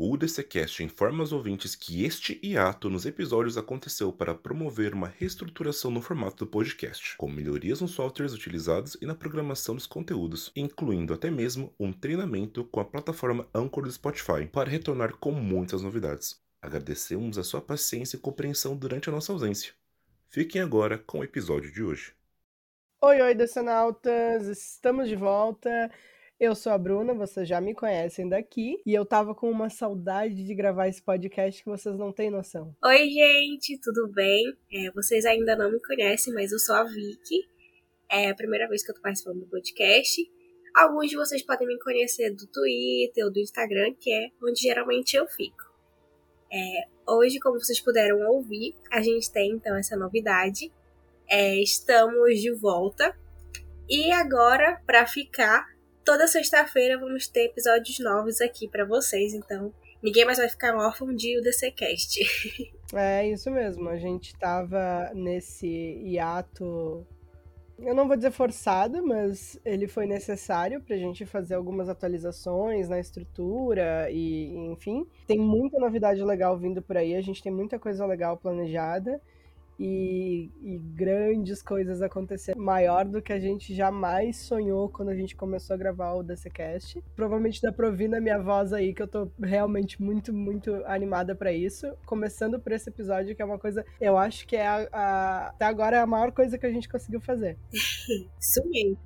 O UDCcast informa aos ouvintes que este hiato nos episódios aconteceu para promover uma reestruturação no formato do podcast, com melhorias nos softwares utilizados e na programação dos conteúdos, incluindo até mesmo um treinamento com a plataforma Anchor do Spotify, para retornar com muitas novidades. Agradecemos a sua paciência e compreensão durante a nossa ausência. Fiquem agora com o episódio de hoje. Oi, oi, decenautas! Estamos de volta. Eu sou a Bruna, vocês já me conhecem daqui, e eu tava com uma saudade de gravar esse podcast que vocês não têm noção. Oi, gente, tudo bem? É, vocês ainda não me conhecem, mas eu sou a Vicky. É a primeira vez que eu tô participando do podcast. Alguns de vocês podem me conhecer do Twitter ou do Instagram, que é onde geralmente eu fico. É, hoje, como vocês puderam ouvir, a gente tem então essa novidade. É, estamos de volta. E agora, para ficar, toda sexta-feira vamos ter episódios novos aqui para vocês, então ninguém mais vai ficar órfão de UDCcast. É isso mesmo, a gente tava nesse hiato. Eu não vou dizer forçado, mas ele foi necessário pra gente fazer algumas atualizações na estrutura e, enfim. Tem muita novidade legal vindo por aí, a gente tem muita coisa legal planejada e, e, grandes coisas acontecendo, maior do que a gente jamais sonhou quando a gente começou a gravar o DCCast. Provavelmente dá pra ouvir na minha voz aí que eu tô realmente muito, muito animada para isso. Começando por esse episódio, que é uma coisa, eu acho que é a, a, até agora é a maior coisa que a gente conseguiu fazer. isso mesmo.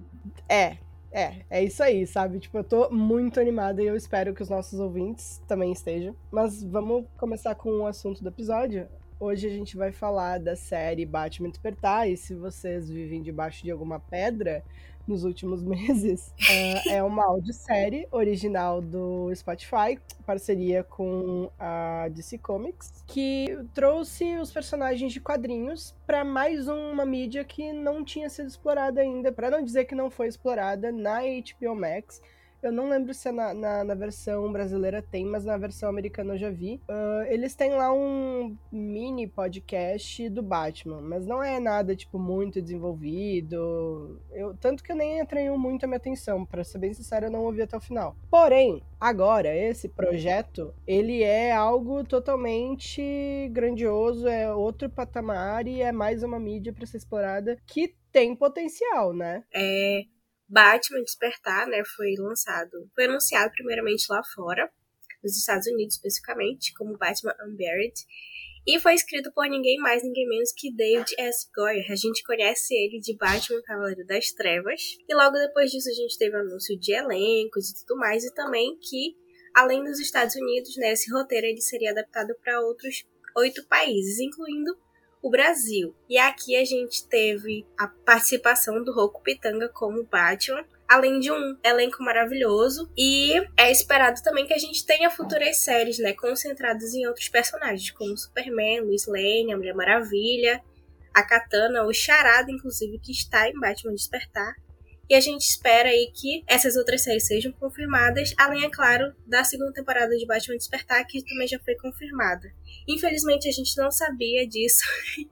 É, é, é isso aí, sabe? Tipo, eu tô muito animada e eu espero que os nossos ouvintes também estejam. Mas vamos começar com o assunto do episódio. Hoje a gente vai falar da série Batman Despertar, e se vocês vivem debaixo de alguma pedra nos últimos meses, é, é uma audiosérie original do Spotify, parceria com a DC Comics, que trouxe os personagens de quadrinhos para mais uma mídia que não tinha sido explorada ainda, para não dizer que não foi explorada na HBO Max eu não lembro se é na, na, na, versão brasileira tem, mas na versão americana eu já vi. Uh, eles têm lá um mini podcast do Batman, mas não é nada, tipo, muito desenvolvido. Eu, tanto que eu nem atraiu muito a minha atenção, para ser bem sincero, eu não ouvi até o final. Porém, agora, esse projeto, ele é algo totalmente grandioso, é outro patamar e é mais uma mídia para ser explorada que tem potencial, né? É, Batman Despertar, né, foi lançado, foi anunciado primeiramente lá fora, nos Estados Unidos especificamente, como Batman Unburied, e foi escrito por ninguém mais, ninguém menos que David S. Goyer. A gente conhece ele de Batman Cavaleiro das Trevas. E logo depois disso a gente teve anúncio de elencos e tudo mais, e também que, além dos Estados Unidos, né, esse roteiro ele seria adaptado para outros oito países, incluindo o Brasil. E aqui a gente teve a participação do Roku Pitanga como Batman, além de um elenco maravilhoso. E é esperado também que a gente tenha futuras séries, né, concentradas em outros personagens, como Superman, Lois Lane, a Mulher Maravilha, a Katana, o Charada, inclusive, que está em Batman Despertar. E a gente espera aí que essas outras séries sejam confirmadas, além, é claro, da segunda temporada de Batman Despertar, que também já foi confirmada. Infelizmente, a gente não sabia disso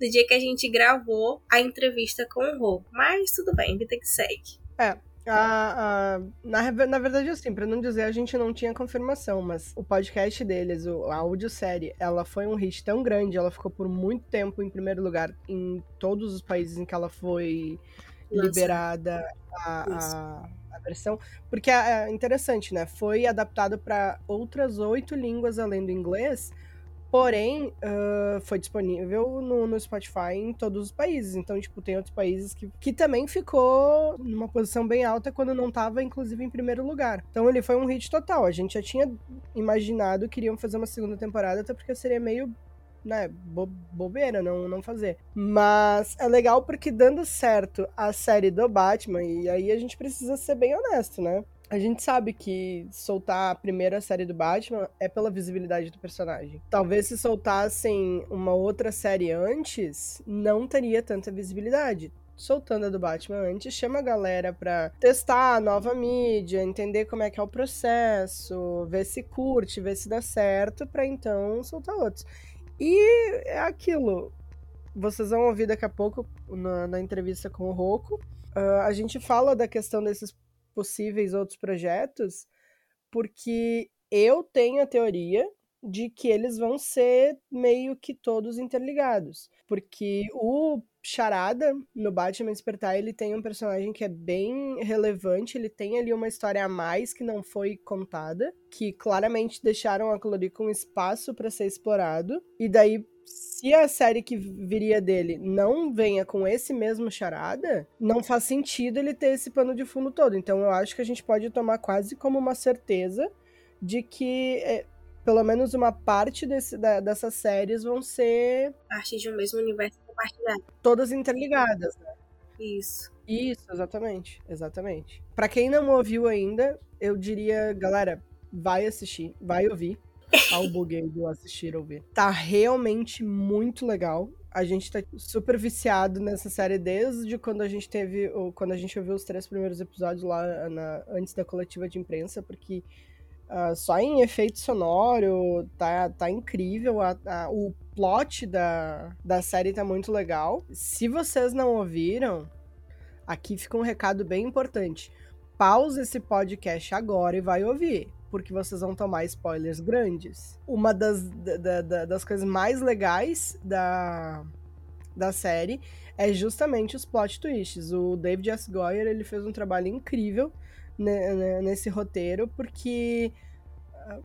no dia que a gente gravou a entrevista com o Rô. Mas tudo bem, vida que segue. É, a, a, na, na verdade, assim, pra não dizer, a gente não tinha confirmação, mas o podcast deles, o, a audiosérie, ela foi um hit tão grande, ela ficou por muito tempo em primeiro lugar em todos os países em que ela foi Nossa. liberada a, a, a, versão. Porque é, é interessante, né? Foi adaptado para outras oito línguas além do inglês, Porém, uh, foi disponível no, no, Spotify em todos os países. Então, tipo, tem outros países que, que também ficou numa posição bem alta quando não estava, inclusive, em primeiro lugar. Então, ele foi um hit total. A gente já tinha imaginado que iriam fazer uma segunda temporada, até porque seria meio né, bo bobeira não, não fazer. Mas é legal porque dando certo a série do Batman, e aí a gente precisa ser bem honesto, né? A gente sabe que soltar a primeira série do Batman é pela visibilidade do personagem. Talvez se soltassem uma outra série antes, não teria tanta visibilidade soltando a do Batman antes, chama a galera pra testar a nova mídia, entender como é que é o processo, ver se curte, ver se dá certo, pra então soltar outros. E é aquilo. Vocês vão ouvir daqui a pouco na, na entrevista com o Roku. Uh, a gente fala da questão desses possíveis outros projetos, porque Eu tenho a teoria de que eles vão ser meio que todos interligados. Porque o Charada, no Batman Despertar, ele tem um personagem que é bem relevante, ele tem ali uma história a mais que não foi contada, que claramente deixaram aquilo ali com espaço para ser explorado. E daí, se a série que viria dele não venha com esse mesmo charada, não faz sentido ele ter esse pano de fundo todo. Então eu acho que a gente pode tomar quase como uma certeza de que é, pelo menos uma parte desse, da, dessas séries vão ser. Parte de um mesmo universo compartilhado. Todas interligadas, né? Isso. Isso, exatamente. Exatamente. Para quem não ouviu ainda, eu diria, galera, vai assistir, vai ouvir. Ao buguei do assistir ouvir. Tá realmente muito legal. A gente tá super viciado nessa série desde quando a gente teve. Quando a gente ouviu os três primeiros episódios lá na, antes da coletiva de imprensa, porque Uh, só em efeito sonoro, tá, tá incrível. A, a, o plot da, da série tá muito legal. Se vocês não ouviram, aqui fica um recado bem importante. Pause esse podcast agora e vai ouvir, porque vocês vão tomar spoilers grandes. Uma das, da, da, das coisas mais legais da, da série é justamente os plot twists. O David S. Goyer ele fez um trabalho incrível nesse roteiro, porque.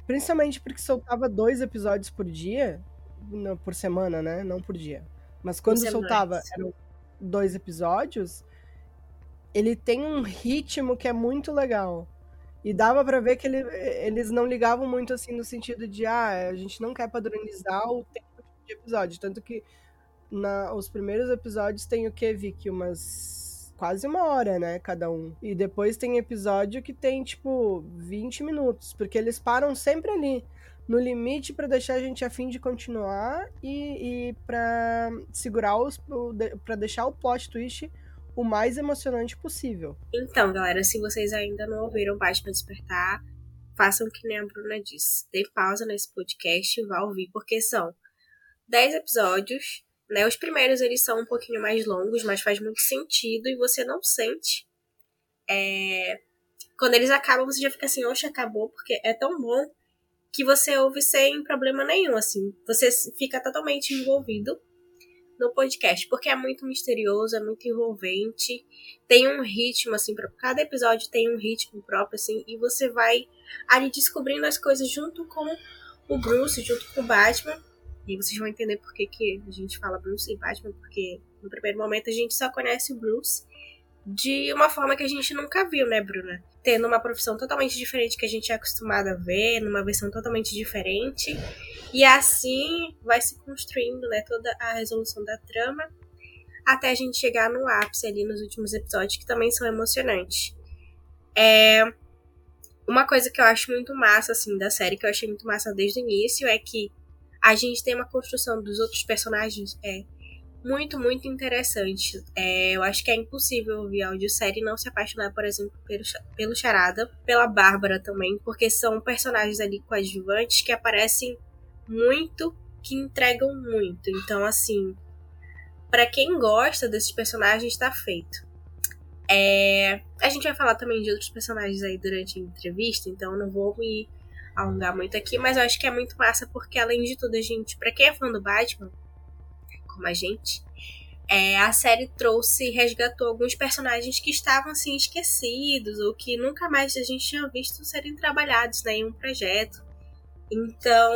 Principalmente porque soltava dois episódios por dia, por semana, né? Não por dia. Mas quando soltava eram dois episódios, ele tem um ritmo que é muito legal. E dava para ver que ele, eles não ligavam muito assim no sentido de ah, a gente não quer padronizar o tempo de episódio. Tanto que na, os primeiros episódios tem o que, Vicky? Umas quase uma hora, né, cada um. E depois tem episódio que tem, tipo, 20 minutos, porque eles param sempre ali, no limite para deixar a gente a fim de continuar e, e para segurar os. para deixar o plot twist o mais emocionante possível. Então, galera, se vocês ainda não ouviram Batman Despertar, façam que nem a Bruna disse. Dê pausa nesse podcast e vá ouvir, porque são 10 episódios né? Os primeiros eles são um pouquinho mais longos, mas faz muito sentido e você não sente. É... Quando eles acabam, você já fica assim, oxe, acabou, porque é tão bom que você ouve sem problema nenhum, assim. Você fica totalmente envolvido no podcast, porque é muito misterioso, é muito envolvente, tem um ritmo, assim, pra, cada episódio tem um ritmo próprio, assim, e você vai ali descobrindo as coisas junto com o Bruce, junto com o Batman, e vocês vão entender por que, que a gente fala Bruce e Batman, porque no primeiro momento a gente só conhece o Bruce de uma forma que a gente nunca viu, né, Bruna? Tendo uma profissão totalmente diferente que a gente é acostumado a ver, numa versão totalmente diferente. E assim vai se construindo, né, toda a resolução da trama, até a gente chegar no ápice ali nos últimos episódios, que também são emocionantes. É... Uma coisa que eu acho muito massa, assim, da série, que eu achei muito massa desde o início, é que a gente tem uma construção dos outros personagens é muito, muito interessante. É, eu acho que é impossível ouvir audiosérie e não se apaixonar, por exemplo, pelo, pelo Charada, pela Bárbara também, porque são personagens ali coadjuvantes que aparecem muito, que entregam muito. Então, assim, para quem gosta desses personagens, está feito. É, a gente vai falar também de outros personagens aí durante a entrevista, então não vou me alongar muito aqui, mas eu acho que é muito massa porque, além de tudo, a gente, pra quem é fã do Batman, como a gente, é, a série trouxe e resgatou alguns personagens que estavam assim esquecidos ou que nunca mais a gente tinha visto serem trabalhados né, em um projeto. Então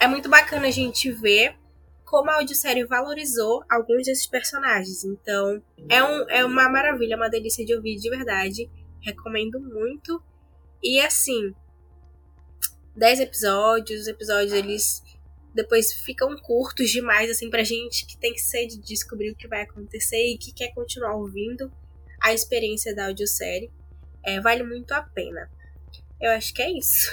é muito bacana a gente ver como a audiosérie valorizou alguns desses personagens. Então é, um, é uma maravilha, uma delícia de ouvir de verdade. Recomendo muito. E assim, 10 episódios, os episódios eles depois ficam curtos demais assim pra gente que tem sede de descobrir o que vai acontecer e que quer continuar ouvindo a experiência da audiosérie. É, vale muito a pena. Eu acho que é isso.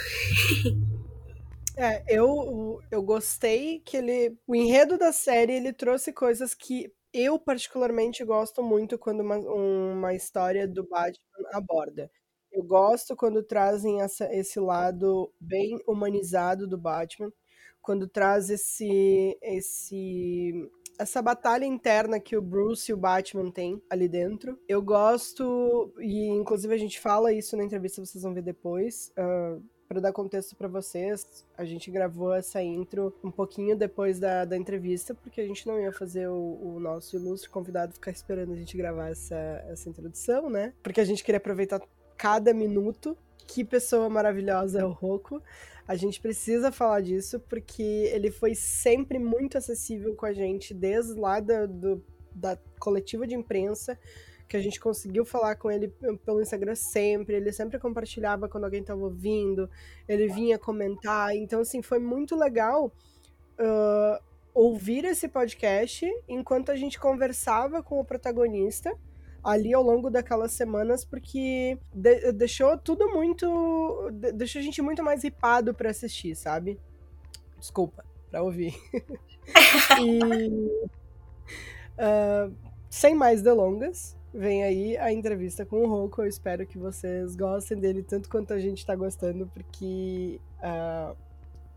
é, eu, eu gostei que ele. O enredo da série ele trouxe coisas que eu particularmente gosto muito quando uma, uma história do Batman aborda. Eu gosto quando trazem essa, esse lado bem humanizado do Batman, quando traz esse, esse essa batalha interna que o Bruce e o Batman têm ali dentro. Eu gosto, e inclusive a gente fala isso na entrevista, vocês vão ver depois. Uh, para dar contexto para vocês, a gente gravou essa intro um pouquinho depois da, da entrevista, porque a gente não ia fazer o, o nosso ilustre convidado ficar esperando a gente gravar essa, essa introdução, né? Porque a gente queria aproveitar cada minuto. Que pessoa maravilhosa é o Roku. A gente precisa falar disso porque ele foi sempre muito acessível com a gente, desde lá do, do da coletiva de imprensa que a gente conseguiu falar com ele pelo Instagram sempre, ele sempre compartilhava quando alguém estava ouvindo, ele vinha comentar, então assim, foi muito legal uh, ouvir esse podcast enquanto a gente conversava com o protagonista ali ao longo daquelas semanas, porque de deixou tudo muito. De deixou a gente muito mais ripado para assistir, sabe? Desculpa, para ouvir. e. Uh, sem mais delongas, vem aí a entrevista com o Roku. Eu espero que vocês gostem dele tanto quanto a gente está gostando, porque uh,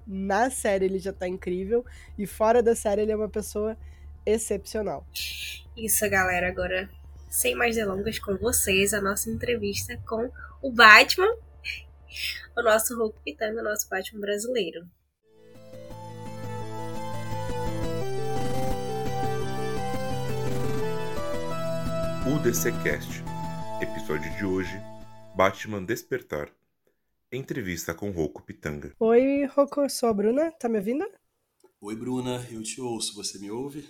na série ele já tá incrível e fora da série ele é uma pessoa excepcional. Isso, galera. Agora, sem mais delongas, com vocês, a nossa entrevista com o Batman, o nosso Roku Pitanga, o nosso Batman brasileiro. UDCcast. Episódio de hoje: Batman Despertar. Entrevista com Rocco Pitanga. Oi, Rocco, eu sou a Bruna, tá me ouvindo? Oi, Bruna, eu te ouço, você me ouve?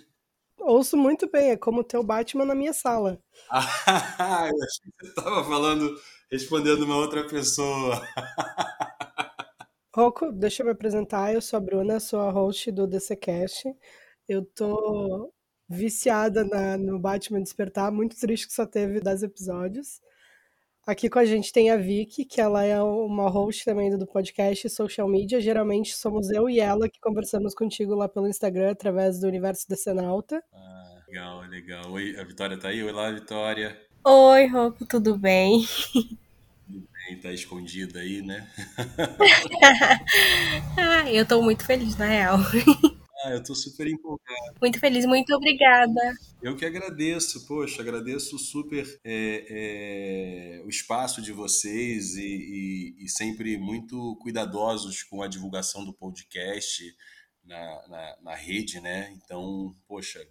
Ouço muito bem, é como ter o Batman na minha sala. Ah, eu achei que você tava falando, respondendo uma outra pessoa. Rocco, deixa eu me apresentar, eu sou a Bruna, sou a host do DCCast. Eu tô viciada na, no Batman Despertar, muito triste que só teve 10 episódios. Aqui com a gente tem a Vicky, que ela é uma host também do podcast Social Media. Geralmente somos eu e ela que conversamos contigo lá pelo Instagram através do Universo Decenalta. Ah, legal, legal. Oi, a Vitória tá aí? Oi lá, Vitória. Oi, Rocco, tudo bem? Tudo bem, tá escondida aí, né? ah, eu tô muito feliz, na real. Ah, eu tô super empolgado. Muito feliz, muito obrigada. Eu que agradeço, poxa, agradeço super é, é, o espaço de vocês e, e, e, sempre muito cuidadosos com a divulgação do podcast na, na, na rede, né? Então, poxa,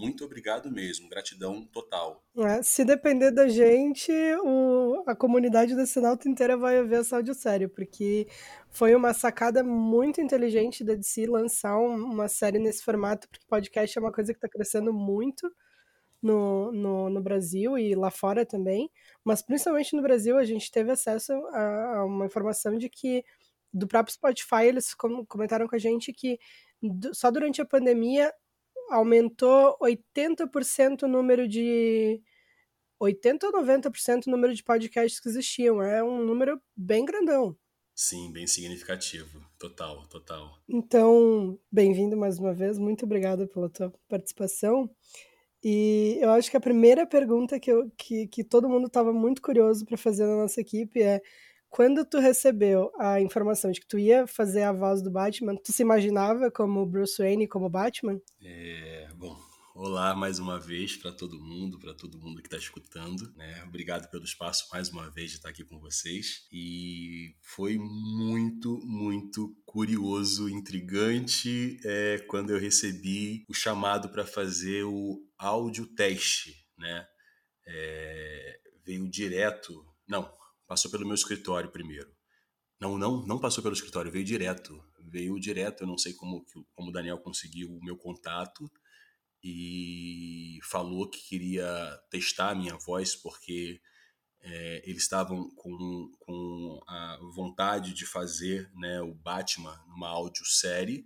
muito obrigado mesmo, gratidão total. É, se depender da gente, o, a comunidade da Sinalta inteira vai ver essa audiosérie, porque foi uma sacada muito inteligente da DC lançar um, uma série nesse formato, porque podcast é uma coisa que está crescendo muito no, no, no, Brasil e lá fora também, mas principalmente no Brasil a gente teve acesso a, a uma informação de que do próprio Spotify eles comentaram com a gente que só durante a pandemia aumentou 80% o número de 80 ou 90% o número de podcasts que existiam. É um número bem grandão. Sim, bem significativo. Total, total. Então, bem-vindo mais uma vez. Muito obrigada pela tua participação. E eu acho que a primeira pergunta que, eu, que, que todo mundo estava muito curioso para fazer na nossa equipe é quando tu recebeu a informação de que tu ia fazer a voz do Batman, tu se imaginava como Bruce Wayne, como Batman? É, bom, olá mais uma vez para todo mundo, para todo mundo que está escutando, né? Obrigado pelo espaço mais uma vez de estar aqui com vocês. E foi muito, muito curioso, intrigante é, quando eu recebi o chamado para fazer o áudio teste, né? É, veio direto, não, passou pelo meu escritório primeiro. Não, não, não passou pelo escritório, veio direto. Veio direto, eu não sei como, como o Daniel conseguiu o meu contato e falou que queria testar a minha voz porque é, eles estavam com, com a vontade de fazer né, o Batman numa audiosérie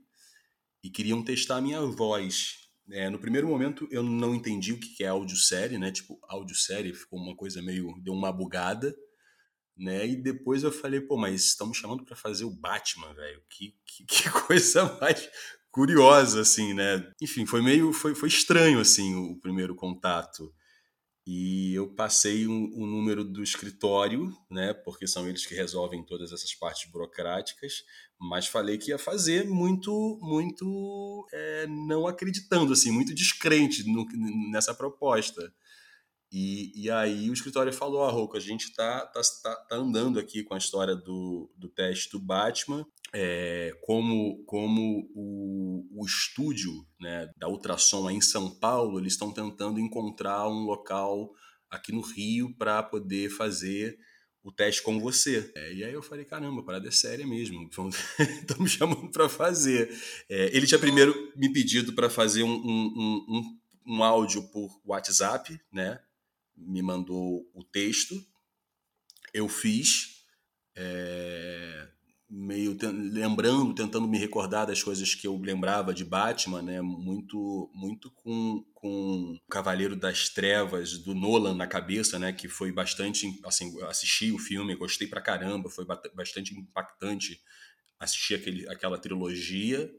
e queriam testar a minha voz. É, no primeiro momento eu não entendi o que é audiosérie, né? Tipo, audiosérie ficou uma coisa meio. deu uma bugada né? E depois eu falei, pô, mas me chamando para fazer o Batman, velho. Que, que, que, coisa mais curiosa, assim, né? Enfim, foi meio, foi, foi estranho, assim, o, primeiro contato. E eu passei o um, um número do escritório, né? Porque são eles que resolvem todas essas partes burocráticas. Mas falei que ia fazer muito, muito é, não acreditando, assim, muito descrente no, nessa proposta. E, e aí o escritório falou, ah, Rouco, a gente tá, tá, tá, tá, andando aqui com a história do, do teste do Batman, é, como, como o, o estúdio né, da Ultrassom em São Paulo, eles estão tentando encontrar um local aqui no Rio para poder fazer o teste com você. É, e aí eu falei, caramba, a parada é séria mesmo. Estão me chamando para fazer. É, ele tinha primeiro me pedido para fazer um, um, um, um, áudio por WhatsApp, né? Me mandou o texto, eu fiz, é, meio lembrando, tentando me recordar das coisas que eu lembrava de Batman, né? Muito, muito com, com Cavaleiro das Trevas do Nolan na cabeça, né? Que foi bastante, assim, assisti o filme, gostei pra caramba, foi bastante impactante assistir aquele, aquela trilogia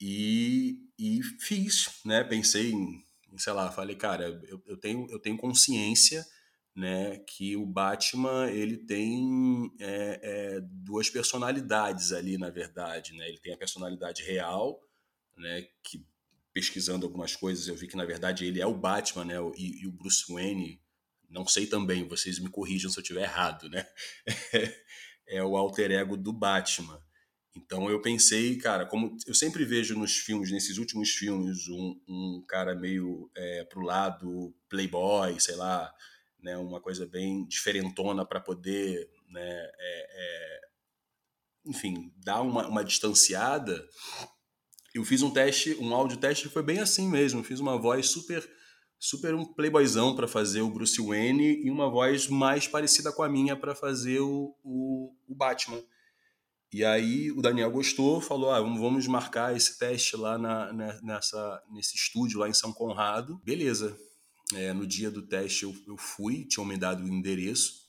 e, e fiz, né? Pensei em sei lá, falei, cara, eu, eu, tenho, eu tenho consciência né, que o Batman ele tem é, é, duas personalidades ali, na verdade. Né? Ele tem a personalidade real, né, que pesquisando algumas coisas eu vi que na verdade ele é o Batman, né, e, e o Bruce Wayne, não sei também, vocês me corrijam se eu estiver errado, né? é o alter ego do Batman. Então eu pensei, cara, como eu sempre vejo nos filmes, nesses últimos filmes, um, um cara meio é, pro lado playboy, sei lá, né, uma coisa bem diferentona para poder, né, é, é, enfim, dar uma, uma distanciada. Eu fiz um teste, um áudio teste que foi bem assim mesmo. fiz uma voz super super um playboyzão para fazer o Bruce Wayne e uma voz mais parecida com a minha para fazer o, o, o Batman. E aí o Daniel gostou, falou: ah, vamos marcar esse teste lá na, nessa, nesse estúdio lá em São Conrado. Beleza. É, no dia do teste eu, eu fui, tinham me dado o endereço.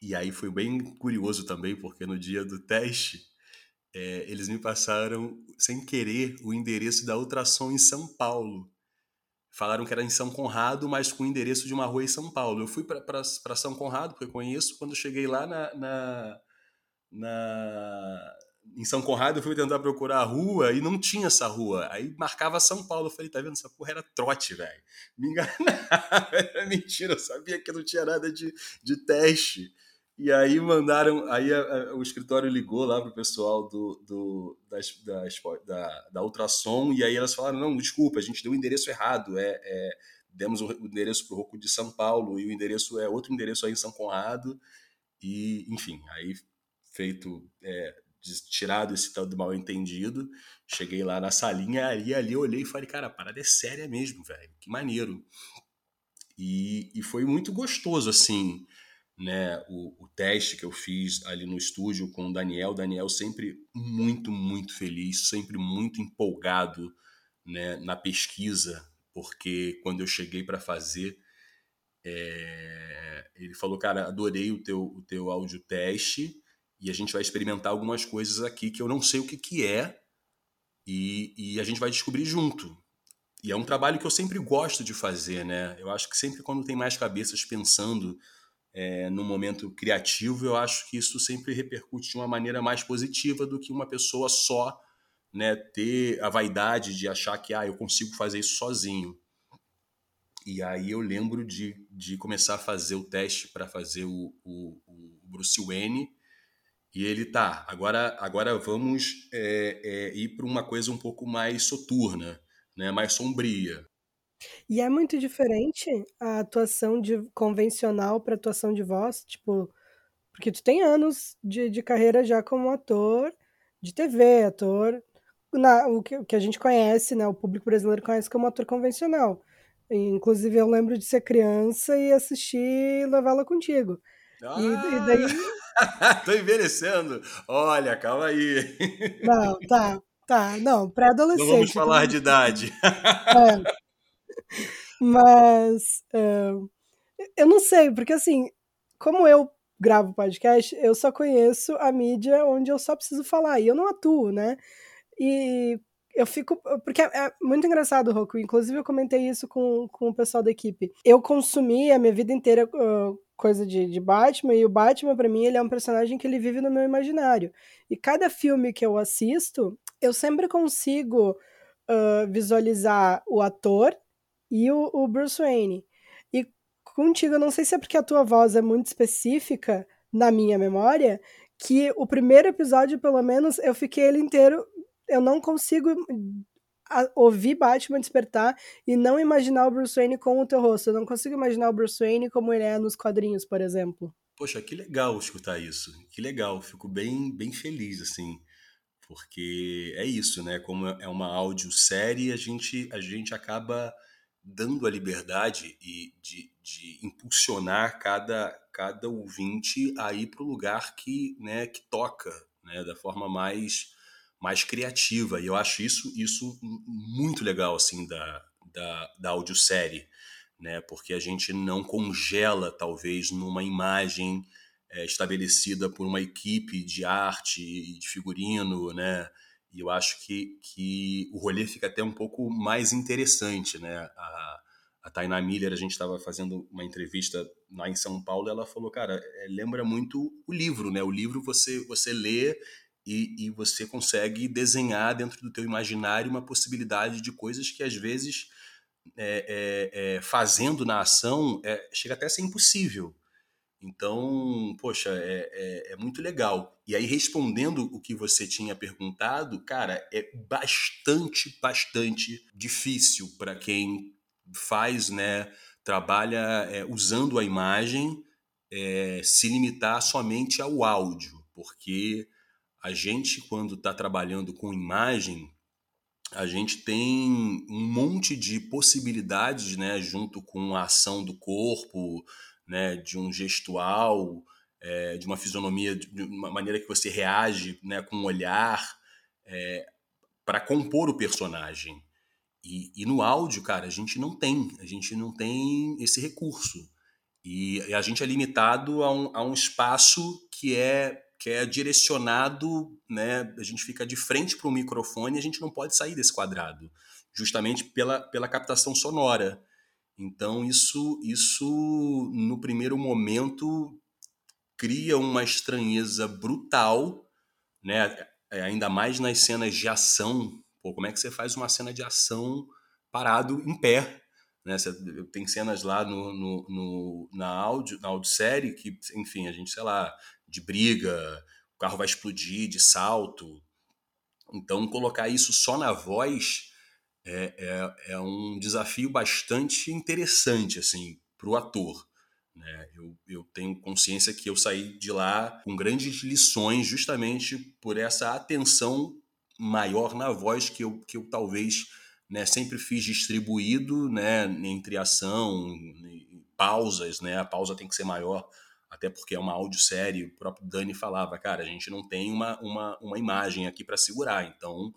E aí foi bem curioso também, porque no dia do teste é, eles me passaram, sem querer, o endereço da ultrassom em São Paulo. Falaram que era em São Conrado, mas com o endereço de uma rua em São Paulo. Eu fui para São Conrado, porque eu conheço. Quando eu cheguei lá na, na na em São Conrado, eu fui tentar procurar a rua e não tinha essa rua. Aí marcava São Paulo. Eu falei, tá vendo? Essa porra era trote, velho. Me enganava. Era mentira. Eu sabia que não tinha nada de, de teste. E aí mandaram. Aí a, a, o escritório ligou lá pro pessoal do, do, das, da, da Ultrassom. E aí elas falaram: não, desculpa, a gente deu o endereço errado. É, é demos o endereço pro Roco de São Paulo e o endereço é outro endereço aí em São Conrado. E, enfim, aí feito, é, tirado esse tal mal entendido. Cheguei lá na salinha e ali eu olhei e falei, cara, a parada é séria mesmo, velho. Que maneiro. E, e foi muito gostoso, assim, né? O, o, teste que eu fiz ali no estúdio com o Daniel. O Daniel sempre muito, muito feliz, sempre muito empolgado né, na pesquisa, porque quando eu cheguei para fazer, é, ele falou, cara, adorei o teu, o teu áudio teste e a gente vai experimentar algumas coisas aqui que eu não sei o que, que é e, e a gente vai descobrir junto. E é um trabalho que eu sempre gosto de fazer, né? Eu acho que sempre quando tem mais cabeças pensando é, no momento criativo, eu acho que isso sempre repercute de uma maneira mais positiva do que uma pessoa só né, ter a vaidade de achar que ah, eu consigo fazer isso sozinho. E aí eu lembro de, de começar a fazer o teste para fazer o, o, o Bruce Wayne e ele tá, agora, agora vamos é, é, ir para uma coisa um pouco mais soturna, né, mais sombria. E é muito diferente a atuação de convencional para atuação de voz, tipo, porque tu tem anos de, de carreira já como ator de TV, ator, na, o, que, o que a gente conhece, né, o público brasileiro conhece como ator convencional. Inclusive, eu lembro de ser criança e assistir Levá-la Contigo. Ah, e, e ah! daí. Tô envelhecendo. Olha, calma aí. Não, tá, tá. Não, pré-adolescente. Não vamos falar de idade. É. Mas. Uh, eu não sei, porque assim, como eu gravo podcast, eu só conheço a mídia onde eu só preciso falar. E eu não atuo, né? E eu fico. Porque é muito engraçado, Roku. Inclusive, eu comentei isso com, com o pessoal da equipe. Eu consumi a minha vida inteira uh, coisa de, de Batman, e o Batman, para mim, ele é um personagem que ele vive no meu imaginário. E cada filme que eu assisto, eu sempre consigo uh, visualizar o ator e o, o Bruce Wayne. contigo, eu não sei se é porque a tua voz é muito específica na minha memória, que o primeiro episódio, pelo menos, eu fiquei ele inteiro, eu não consigo ouvir Batman despertar e não imaginar o Bruce Wayne com o teu rosto. Eu não consigo imaginar o Bruce Wayne como ele é nos quadrinhos, por exemplo. Poxa, que legal escutar isso. Que legal. Fico bem, bem feliz, assim. Porque é isso, né? Como é uma audiosérie, a gente, a gente acaba dando a liberdade e de, de impulsionar cada, cada ouvinte a ir para o lugar que, né, que toca, né, da forma mais mais criativa. E eu acho isso, isso muito legal, assim, da, da, da audiosérie, né? Porque a gente não congela, talvez, numa imagem é, estabelecida por uma equipe de arte e de figurino, né? E eu acho que, que o rolê fica até um pouco mais interessante, né? A, a Tainá Miller, a gente estava fazendo uma entrevista lá em São Paulo, ela falou, cara, é, lembra muito o livro, né? O livro você você lê e, e você consegue desenhar dentro do teu imaginário uma possibilidade de coisas que às vezes é, é, é, fazendo na ação é, chega até a ser impossível. Então, poxa, é, é, é, muito legal. E aí, respondendo o que você tinha perguntado, cara, é bastante, bastante difícil para quem faz, né, trabalha usando a imagem, se limitar somente ao áudio, porque a gente, quando está trabalhando com imagem, a gente tem um monte de possibilidades, né, junto com a ação do corpo, né, de um gestual, é, de uma fisionomia, de uma maneira que você reage, né, com o um olhar, é, para compor o personagem. E, e, no áudio, cara, a gente não tem, a gente não tem esse recurso. E, e a gente é limitado a um, a um espaço que é que é direcionado, né? A gente fica de frente para o microfone e a gente não pode sair desse quadrado, justamente pela, pela captação sonora. Então isso isso no primeiro momento cria uma estranheza brutal, né? É, ainda mais nas cenas de ação. Pô, como é que você faz uma cena de ação parado em pé? Né? Tem cenas lá no, no, no, na áudio, na audiosérie que, enfim, a gente, sei lá, de briga, o carro vai explodir de salto. Então, colocar isso só na voz é, é, é um desafio bastante interessante assim para o ator. Né? Eu, eu tenho consciência que eu saí de lá com grandes lições justamente por essa atenção maior na voz que eu, que eu talvez né, sempre fiz distribuído né, entre ação, pausas, né? A pausa tem que ser maior até porque é uma audiosérie, o próprio Dani falava, cara, a gente não tem uma, uma, uma imagem aqui para segurar, então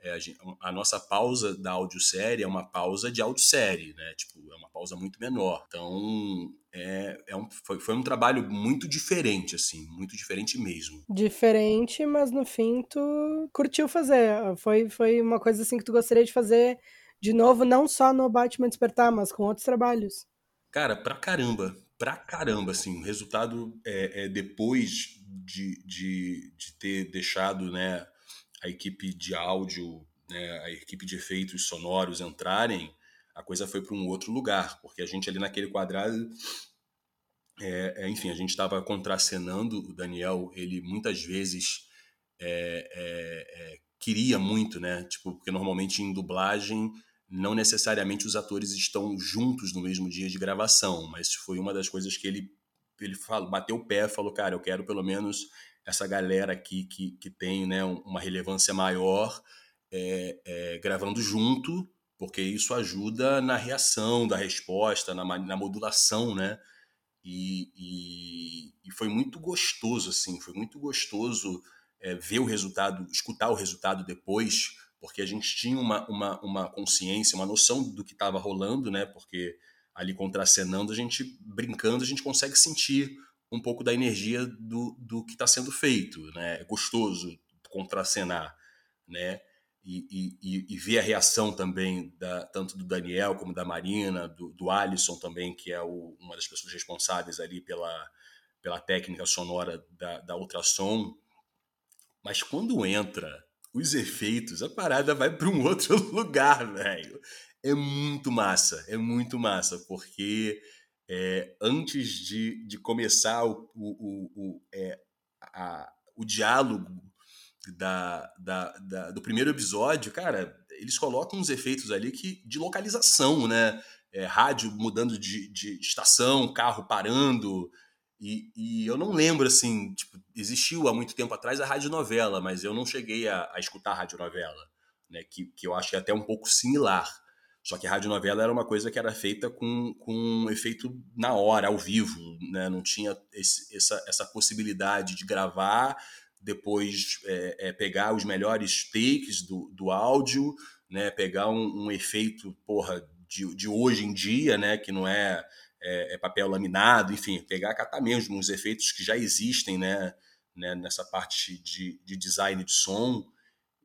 é, a, gente, a, nossa pausa da audiosérie é uma pausa de audiosérie, né? Tipo, é uma pausa muito menor. Então, é, é um, foi, foi um trabalho muito diferente, assim, muito diferente mesmo. Diferente, mas no fim tu curtiu fazer. Foi, foi uma coisa assim que tu gostaria de fazer de novo, não só no Batman Despertar, mas com outros trabalhos. Cara, pra caramba pra caramba, assim, o resultado é, é depois de, de, de, ter deixado, né, a equipe de áudio, né, a equipe de efeitos sonoros entrarem, a coisa foi para um outro lugar, porque a gente ali naquele quadrado, é, é, enfim, a gente estava contracenando, o Daniel, ele muitas vezes é, é, é, queria muito, né, tipo, porque normalmente em dublagem não necessariamente os atores estão juntos no mesmo dia de gravação, mas foi uma das coisas que ele, ele falou, bateu o pé falou, cara, eu quero pelo menos essa galera aqui que, que tem né, uma relevância maior é, é, gravando junto, porque isso ajuda na reação da resposta, na, na modulação, né? E, e, e, foi muito gostoso, assim, foi muito gostoso é, ver o resultado, escutar o resultado depois, porque a gente tinha uma, uma, uma consciência, uma noção do que estava rolando, né? Porque ali contracenando, a gente brincando, a gente consegue sentir um pouco da energia do, do que está sendo feito, né? É gostoso contracenar, né? E, e, e, ver a reação também, da, tanto do Daniel como da Marina, do, do Alisson também, que é o, uma das pessoas responsáveis ali pela, pela técnica sonora da, da ultrassom. Mas quando entra os efeitos, a parada vai para um outro lugar, velho. É muito massa, é muito massa, porque é, antes de, de começar o, o, o, é, a, o diálogo da, da, da, do primeiro episódio, cara, eles colocam uns efeitos ali que de localização, né? É, rádio mudando de, de estação, carro parando. E, e, eu não lembro, assim, tipo, existiu há muito tempo atrás a radionovela, mas eu não cheguei a, a escutar a radionovela, né? Que, que eu acho que é até um pouco similar. Só que a radionovela era uma coisa que era feita com, com um efeito na hora, ao vivo, né? Não tinha esse, essa, essa possibilidade de gravar depois é, é, pegar os melhores takes do, do áudio, né, pegar um, um, efeito porra, de, de hoje em dia, né, que não é, é, é papel laminado, enfim, pegar, catar mesmo os efeitos que já existem né, né, nessa parte de, de design de som.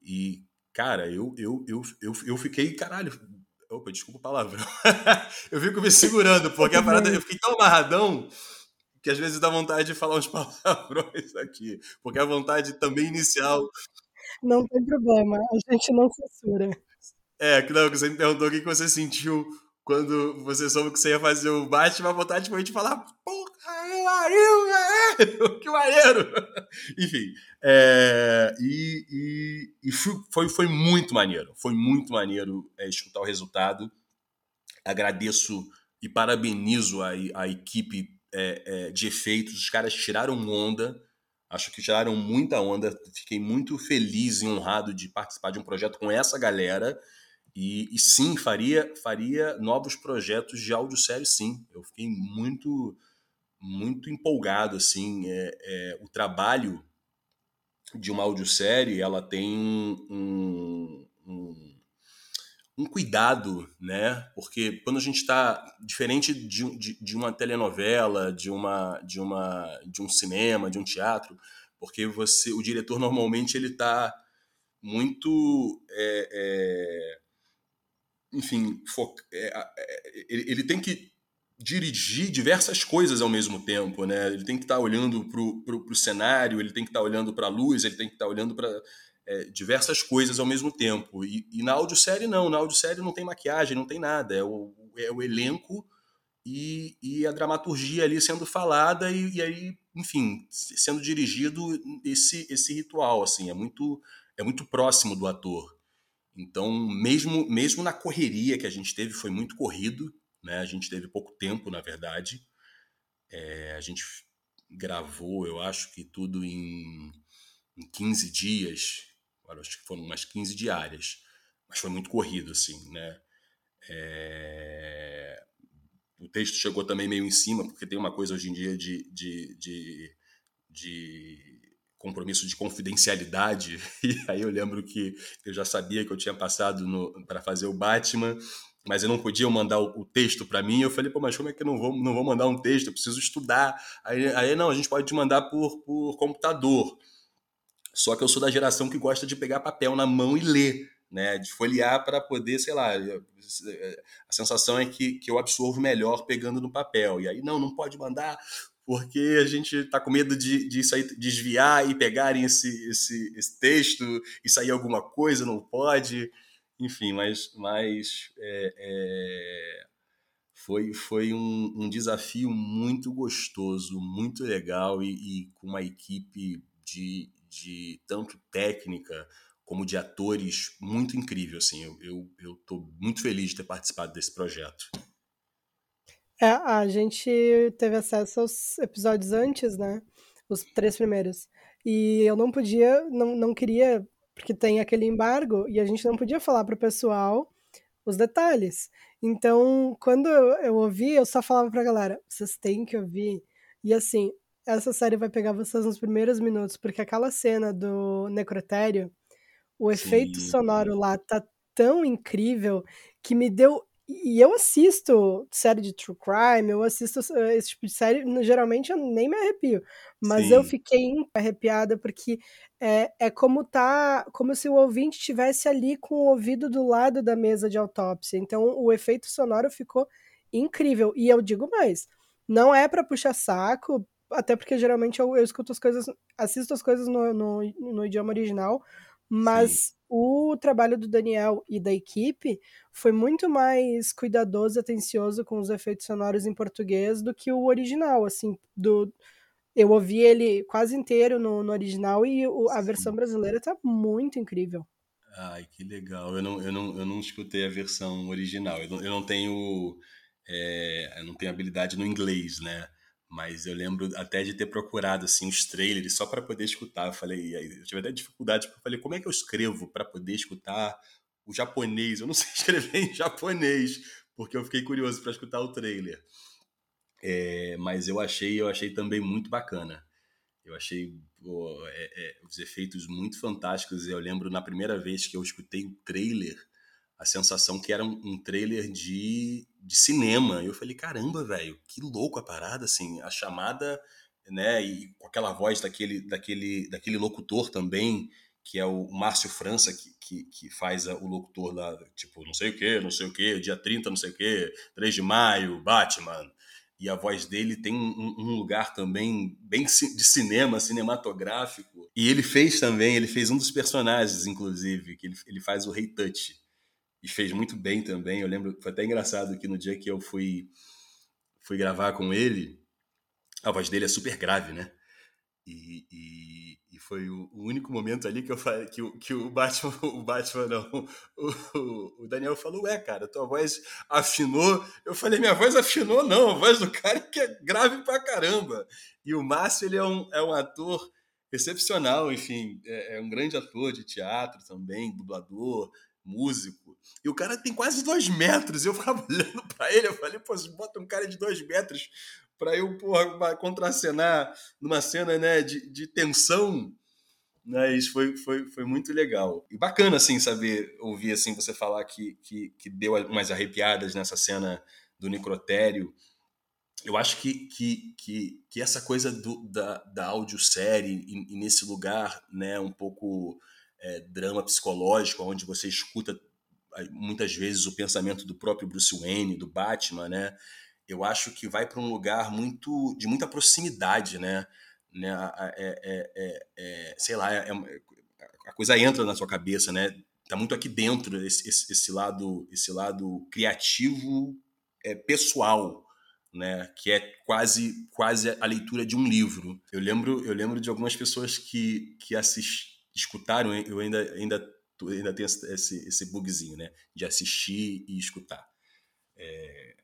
E, cara, eu, eu, eu, eu, eu fiquei, caralho, opa, desculpa o palavrão, eu fico me segurando, porque a parada, eu fiquei tão amarradão que às vezes dá vontade de falar uns palavrões aqui, porque a vontade também inicial. Não tem problema, a gente não censura. É, que não, você me perguntou o que você sentiu quando você soube que você ia fazer o Batman, a vontade foi de falar, porra, que maneiro, que maneiro! Enfim, é, e, e, e, foi, foi muito maneiro, foi muito maneiro é, escutar o resultado. Agradeço e parabenizo a, a equipe é, é, de efeitos, os caras tiraram onda, acho que tiraram muita onda, fiquei muito feliz e honrado de participar de um projeto com essa galera, e, e sim, faria, faria novos projetos de audiosérie, sim, eu fiquei muito muito empolgado, assim, é, é o trabalho de uma audiosérie, ela tem um, um um cuidado, né? Porque quando a gente está diferente de, de, de, uma telenovela, de uma, de uma, de um cinema, de um teatro, porque você, o diretor normalmente ele está muito, é, é, enfim, é, é, ele, ele, tem que dirigir diversas coisas ao mesmo tempo, né? Ele tem que estar tá olhando para o cenário, ele tem que estar tá olhando para a luz, ele tem que estar tá olhando para é, diversas coisas ao mesmo tempo. E, e, na audiosérie, não. Na audiosérie não tem maquiagem, não tem nada. É o, é o elenco e, e, a dramaturgia ali sendo falada e, e, aí, enfim, sendo dirigido esse, esse ritual, assim. É muito, é muito próximo do ator. Então, mesmo, mesmo na correria que a gente teve, foi muito corrido, né? A gente teve pouco tempo, na verdade. É, a gente gravou, eu acho que tudo em, em 15 dias, agora acho que foram umas 15 diárias, mas foi muito corrido, assim, né? É... O texto chegou também meio em cima, porque tem uma coisa hoje em dia de, de, de, de compromisso de confidencialidade, e aí eu lembro que eu já sabia que eu tinha passado para fazer o Batman, mas eu não podia mandar o, o texto para mim. Eu falei, pô, mas como é que eu não vou, não vou mandar um texto? Eu preciso estudar. Aí, aí não, a gente pode te mandar por, por computador. Só que eu sou da geração que gosta de pegar papel na mão e ler, né? De folhear para poder, sei lá. A sensação é que, que eu absorvo melhor pegando no papel. E aí, não, não pode mandar porque a gente está com medo de, de sair, desviar e pegarem esse, esse, esse texto e sair alguma coisa, não pode. Enfim, mas, mas é, é, foi, foi um, um, desafio muito gostoso, muito legal e, e com uma equipe de, de tanto técnica como de atores muito incrível. Assim, eu, tô muito feliz de ter participado desse projeto. É, a gente teve acesso aos episódios antes, né? Os três primeiros. E eu não podia, não, não queria, porque tem aquele embargo, e a gente não podia falar pro pessoal os detalhes. Então, quando eu, ouvi, eu só falava pra galera, vocês têm que ouvir. E assim, essa série vai pegar vocês nos primeiros minutos, porque aquela cena do necrotério, o efeito Sim. sonoro lá tá tão incrível que me deu. E eu assisto série de true crime, eu assisto esse tipo de série, geralmente eu nem me arrepio, mas Sim. eu fiquei arrepiada porque é, é como tá, como se o ouvinte tivesse ali com o ouvido do lado da mesa de autópsia. Então o efeito sonoro ficou incrível. E eu digo mais, não é para puxar saco, até porque geralmente eu, eu escuto as coisas, assisto as coisas no, no, no idioma original, mas o trabalho do Daniel e da equipe foi muito mais cuidadoso, atencioso com os efeitos sonoros em português do que o original, assim, do eu ouvi ele quase inteiro no, no original e o, a versão brasileira tá muito incrível. Ai, que legal. Eu não, eu não, eu não escutei a versão original. Eu não, eu não tenho. É, eu não tenho habilidade no inglês, né? Mas eu lembro até de ter procurado assim os trailers só para poder escutar. Eu falei, eu tive até dificuldade, porque eu falei, como é que eu escrevo para poder escutar o japonês? Eu não sei escrever em japonês, porque eu fiquei curioso para escutar o trailer. É, mas eu achei, eu achei também muito bacana. Eu achei pô, é, é, os efeitos muito fantásticos. Eu lembro na primeira vez que eu escutei o trailer, a sensação que era um, um trailer de, de cinema. Eu falei, caramba, velho, que louco a parada, assim, a chamada, né, e com aquela voz daquele, daquele, daquele locutor também, que é o Márcio França, que, que, que faz o locutor lá, tipo, não sei o que, não sei o que, dia 30, não sei o que, 3 de maio, Batman, e a voz dele tem um, um, lugar também bem de cinema, cinematográfico. E ele fez também, ele fez um dos personagens, inclusive, que ele, ele faz o Rei Tut. E fez muito bem também. Eu lembro, foi até engraçado que no dia que eu fui, fui gravar com ele, a voz dele é super grave, né? E, e, e, foi o, o, único momento ali que eu falei que, que o Batman, o Batman não, o, o, Daniel falou, ué, cara, tua voz afinou. Eu falei, minha voz afinou, não, a voz do cara que é grave pra caramba. E o Márcio, ele é um, é um ator excepcional, enfim, é, é um grande ator de teatro também, dublador, músico. E o cara tem quase dois metros. Eu ficava olhando para ele, eu falei, pô, bota um cara de dois metros para eu, porra, contracenar numa cena, né, de, de tensão, né, isso foi, foi, foi muito legal. E bacana, assim, saber, ouvir, assim, você falar que, que, que deu umas arrepiadas nessa cena do necrotério. Eu acho que, que, que, que essa coisa do, da, da audiosérie e, e nesse lugar, né, um pouco é, drama psicológico, onde você escuta muitas vezes o pensamento do próprio Bruce Wayne, do Batman, né? eu acho que vai para um lugar muito de muita proximidade, né? né? É, é, é, é sei lá, é, é a coisa entra na sua cabeça, né? Tá muito aqui dentro esse, esse, esse lado, esse lado criativo, pessoal, né? Que é quase quase a leitura de um livro. Eu lembro eu lembro de algumas pessoas que que assist, escutaram, eu ainda ainda ainda tenho esse, esse bugzinho, né? De assistir e escutar. É,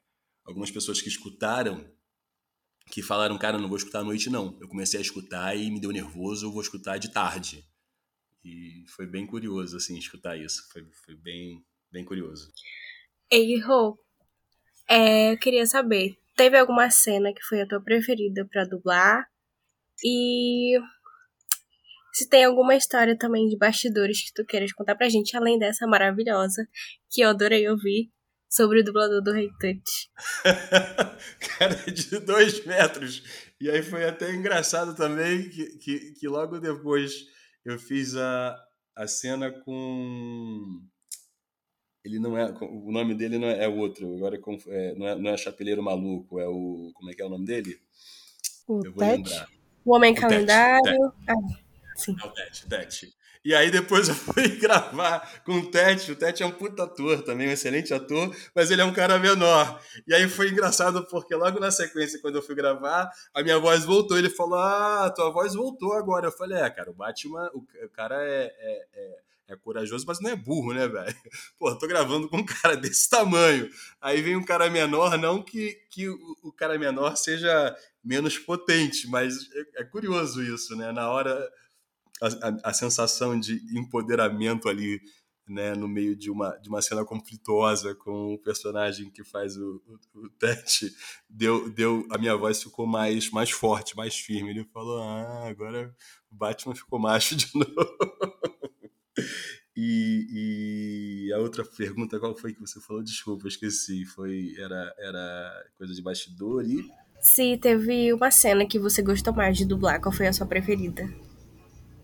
algumas pessoas que escutaram que falaram, cara, não vou escutar à noite não. Eu comecei a escutar e me deu nervoso, eu vou escutar de tarde. E foi bem curioso, assim, escutar isso. Foi, foi bem, bem curioso. Ei, Rô, é, eu queria saber, teve alguma cena que foi a tua preferida para dublar? E se tem alguma história também de bastidores que tu queiras contar pra gente, além dessa maravilhosa, que eu adorei ouvir, sobre o dublador do Rei Tut. cara de dois metros. E aí foi até engraçado também que, que, que, logo depois eu fiz a, a cena com. Ele não é. O nome dele não é, é outro. Agora é, é, não, é, não é Chapeleiro Maluco, é o. Como é que é o nome dele? O eu vou lembrar. O Homem o Calendário. Tet, Tet. Ah, sim. É o Tet, Tet. E aí depois eu fui gravar com o Tete. O Tete é um puta ator também, um excelente ator, mas ele é um cara menor. E aí foi engraçado porque logo na sequência, quando eu fui gravar, a minha voz voltou. Ele falou: Ah, tua voz voltou agora. Eu falei: É, cara, o Batman, o, cara é, é, é é corajoso, mas não é burro, né, velho? Pô, tô gravando com um cara desse tamanho. Aí vem um cara menor, não que, que o, cara menor seja menos potente, mas é, é curioso isso, né? Na hora a, a, sensação de empoderamento ali, né, no meio de uma, de uma cena conflituosa com o personagem que faz o, o, o deu, deu, a minha voz ficou mais, mais forte, mais firme. Ele falou, ah, agora o Batman ficou macho de novo. E, e, a outra pergunta, qual foi que você falou? Desculpa, esqueci. Foi, era, era coisa de bastidor e... Se teve uma cena que você gostou mais de dublar, qual foi a sua preferida?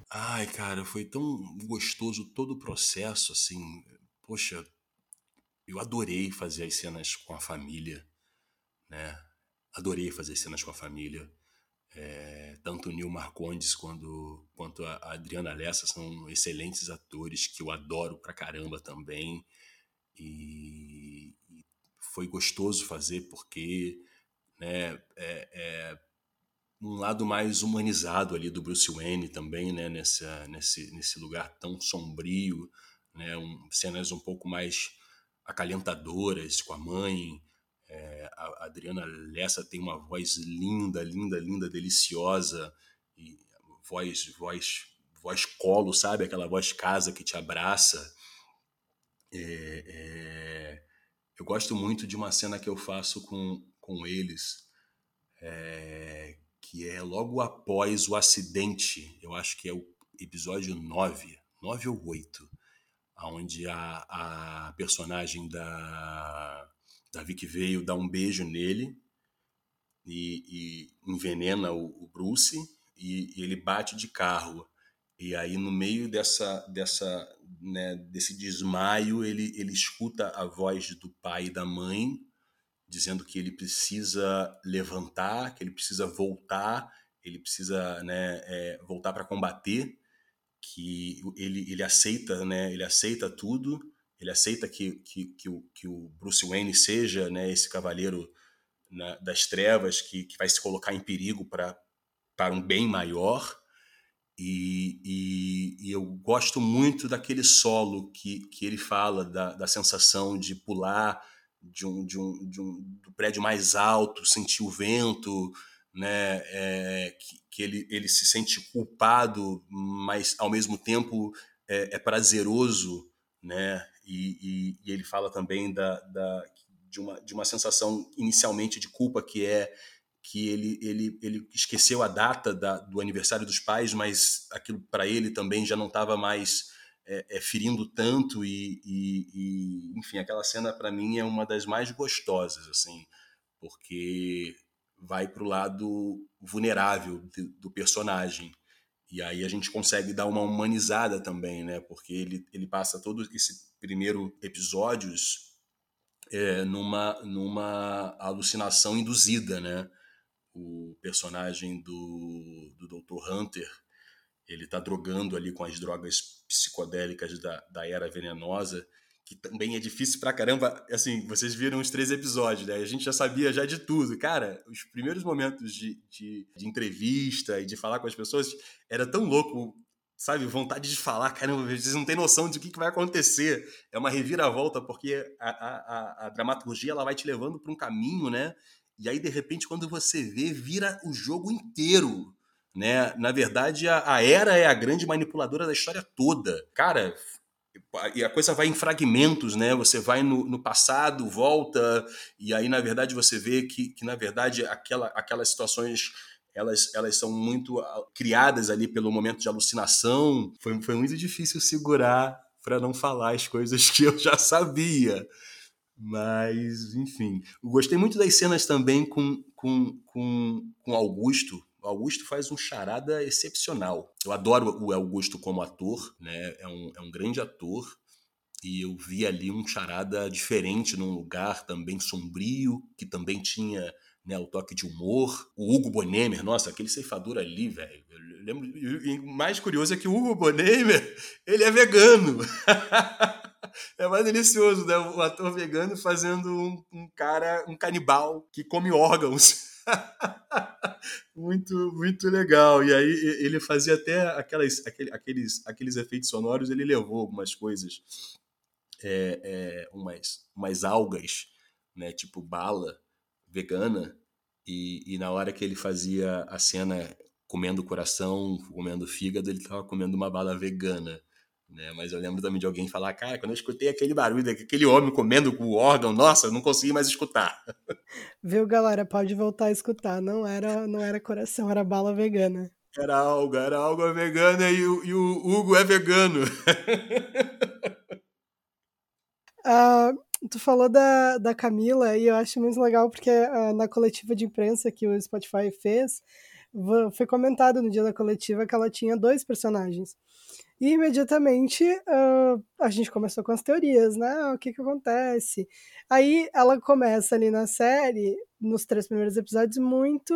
Ai, cara, foi tão gostoso todo o processo, assim. Poxa, eu adorei fazer as cenas com a família, né? Adorei fazer cenas com a família. É, tanto o Neil Marcondes quanto a Adriana Lessa são excelentes atores que eu adoro pra caramba também. E, e foi gostoso fazer porque né, é, é, um lado mais humanizado ali do Bruce Wayne também, né, nessa, nesse, nesse lugar tão sombrio, né, um, cenas um pouco mais acalentadoras com a mãe. É, a Adriana Lessa tem uma voz linda, linda, linda, deliciosa e voz, voz, voz colo, sabe? Aquela voz casa que te abraça. É, é, eu gosto muito de uma cena que eu faço com, com eles, é, que é logo após o acidente, eu acho que é o episódio 9, 9 ou 8, onde a, a personagem da, da Vicky veio dar um beijo nele e, e envenena o, o Bruce e, e, ele bate de carro. E aí, no meio dessa, dessa, né, desse desmaio, ele, ele escuta a voz do pai e da mãe dizendo que ele precisa levantar, que ele precisa voltar, ele precisa né, é, voltar para combater, que ele, ele aceita, né, ele aceita tudo, ele aceita que, que, que, o, que o Bruce Wayne seja né, esse cavaleiro na, das trevas que, que vai se colocar em perigo para um bem maior. E, e, e, eu gosto muito daquele solo que, que ele fala, da, da sensação de pular de um, de um, de um do prédio mais alto, sentir o vento, né? É, que, que ele, ele se sente culpado, mas ao mesmo tempo é, é prazeroso, né? E, e, e, ele fala também da, da, de, uma, de uma sensação inicialmente de culpa que é que ele, ele, ele esqueceu a data da, do aniversário dos pais, mas aquilo para ele também já não estava mais é, é, ferindo tanto e, e, e enfim, aquela cena para mim é uma das mais gostosas, assim, porque vai para o lado vulnerável do, do personagem. E aí a gente consegue dar uma humanizada também, né? Porque ele, ele passa todo esse primeiro episódios é, numa, numa alucinação induzida, né? O personagem do, do Dr. Hunter, ele está drogando ali com as drogas psicodélicas da, da era venenosa, que também é difícil pra caramba. Assim, vocês viram os três episódios, né? A gente já sabia já de tudo. Cara, os primeiros momentos de, de, de entrevista e de falar com as pessoas era tão louco, sabe? Vontade de falar, caramba, vocês não têm noção de o que, que vai acontecer. É uma reviravolta, porque a, a, a, dramaturgia ela vai te levando para um caminho, né? E aí, de repente, quando você vê, vira o jogo inteiro né? Na verdade, a, a Era é a grande manipuladora da história toda. Cara, e a coisa vai em fragmentos, né? Você vai no, no, passado, volta, e aí, na verdade, você vê que, que na verdade, aquela, aquelas situações elas, elas são muito ah, criadas ali pelo momento de alucinação. Foi, foi muito difícil segurar para não falar as coisas que eu já sabia. Mas, enfim. Gostei muito das cenas também com, com, com, com Augusto, o Augusto faz um charada excepcional. Eu adoro o Augusto como ator, né? É um, é um grande ator. E eu vi ali um charada diferente num lugar também sombrio, que também tinha né, o toque de humor. O Hugo Bonemer, nossa, aquele ceifador ali, velho. Eu lembro. E mais curioso é que o Hugo Bonemer, ele é vegano. é mais delicioso, né? O ator vegano fazendo um, um cara, um canibal que come órgãos. muito, muito legal. E aí ele fazia até aquelas, aqueles, aqueles efeitos sonoros, ele levou algumas coisas, é, é, umas, umas algas, né, tipo bala vegana, e, e na hora que ele fazia a cena comendo coração, comendo fígado, ele estava comendo uma bala vegana. Né? Mas eu lembro também de alguém falar, cara, quando eu escutei aquele barulho, aquele homem comendo o órgão, nossa, eu não consegui mais escutar. Viu, galera? Pode voltar a escutar. Não era, não era coração, era bala vegana. Era algo, era algo vegana e, e o Hugo é vegano. uh, tu falou da, da Camila e eu acho muito legal porque uh, na coletiva de imprensa que o Spotify fez, foi comentado no dia da coletiva que ela tinha dois personagens. E imediatamente uh, a gente começou com as teorias, né? Ah, o que que acontece? Aí ela começa ali na série, nos três primeiros episódios, muito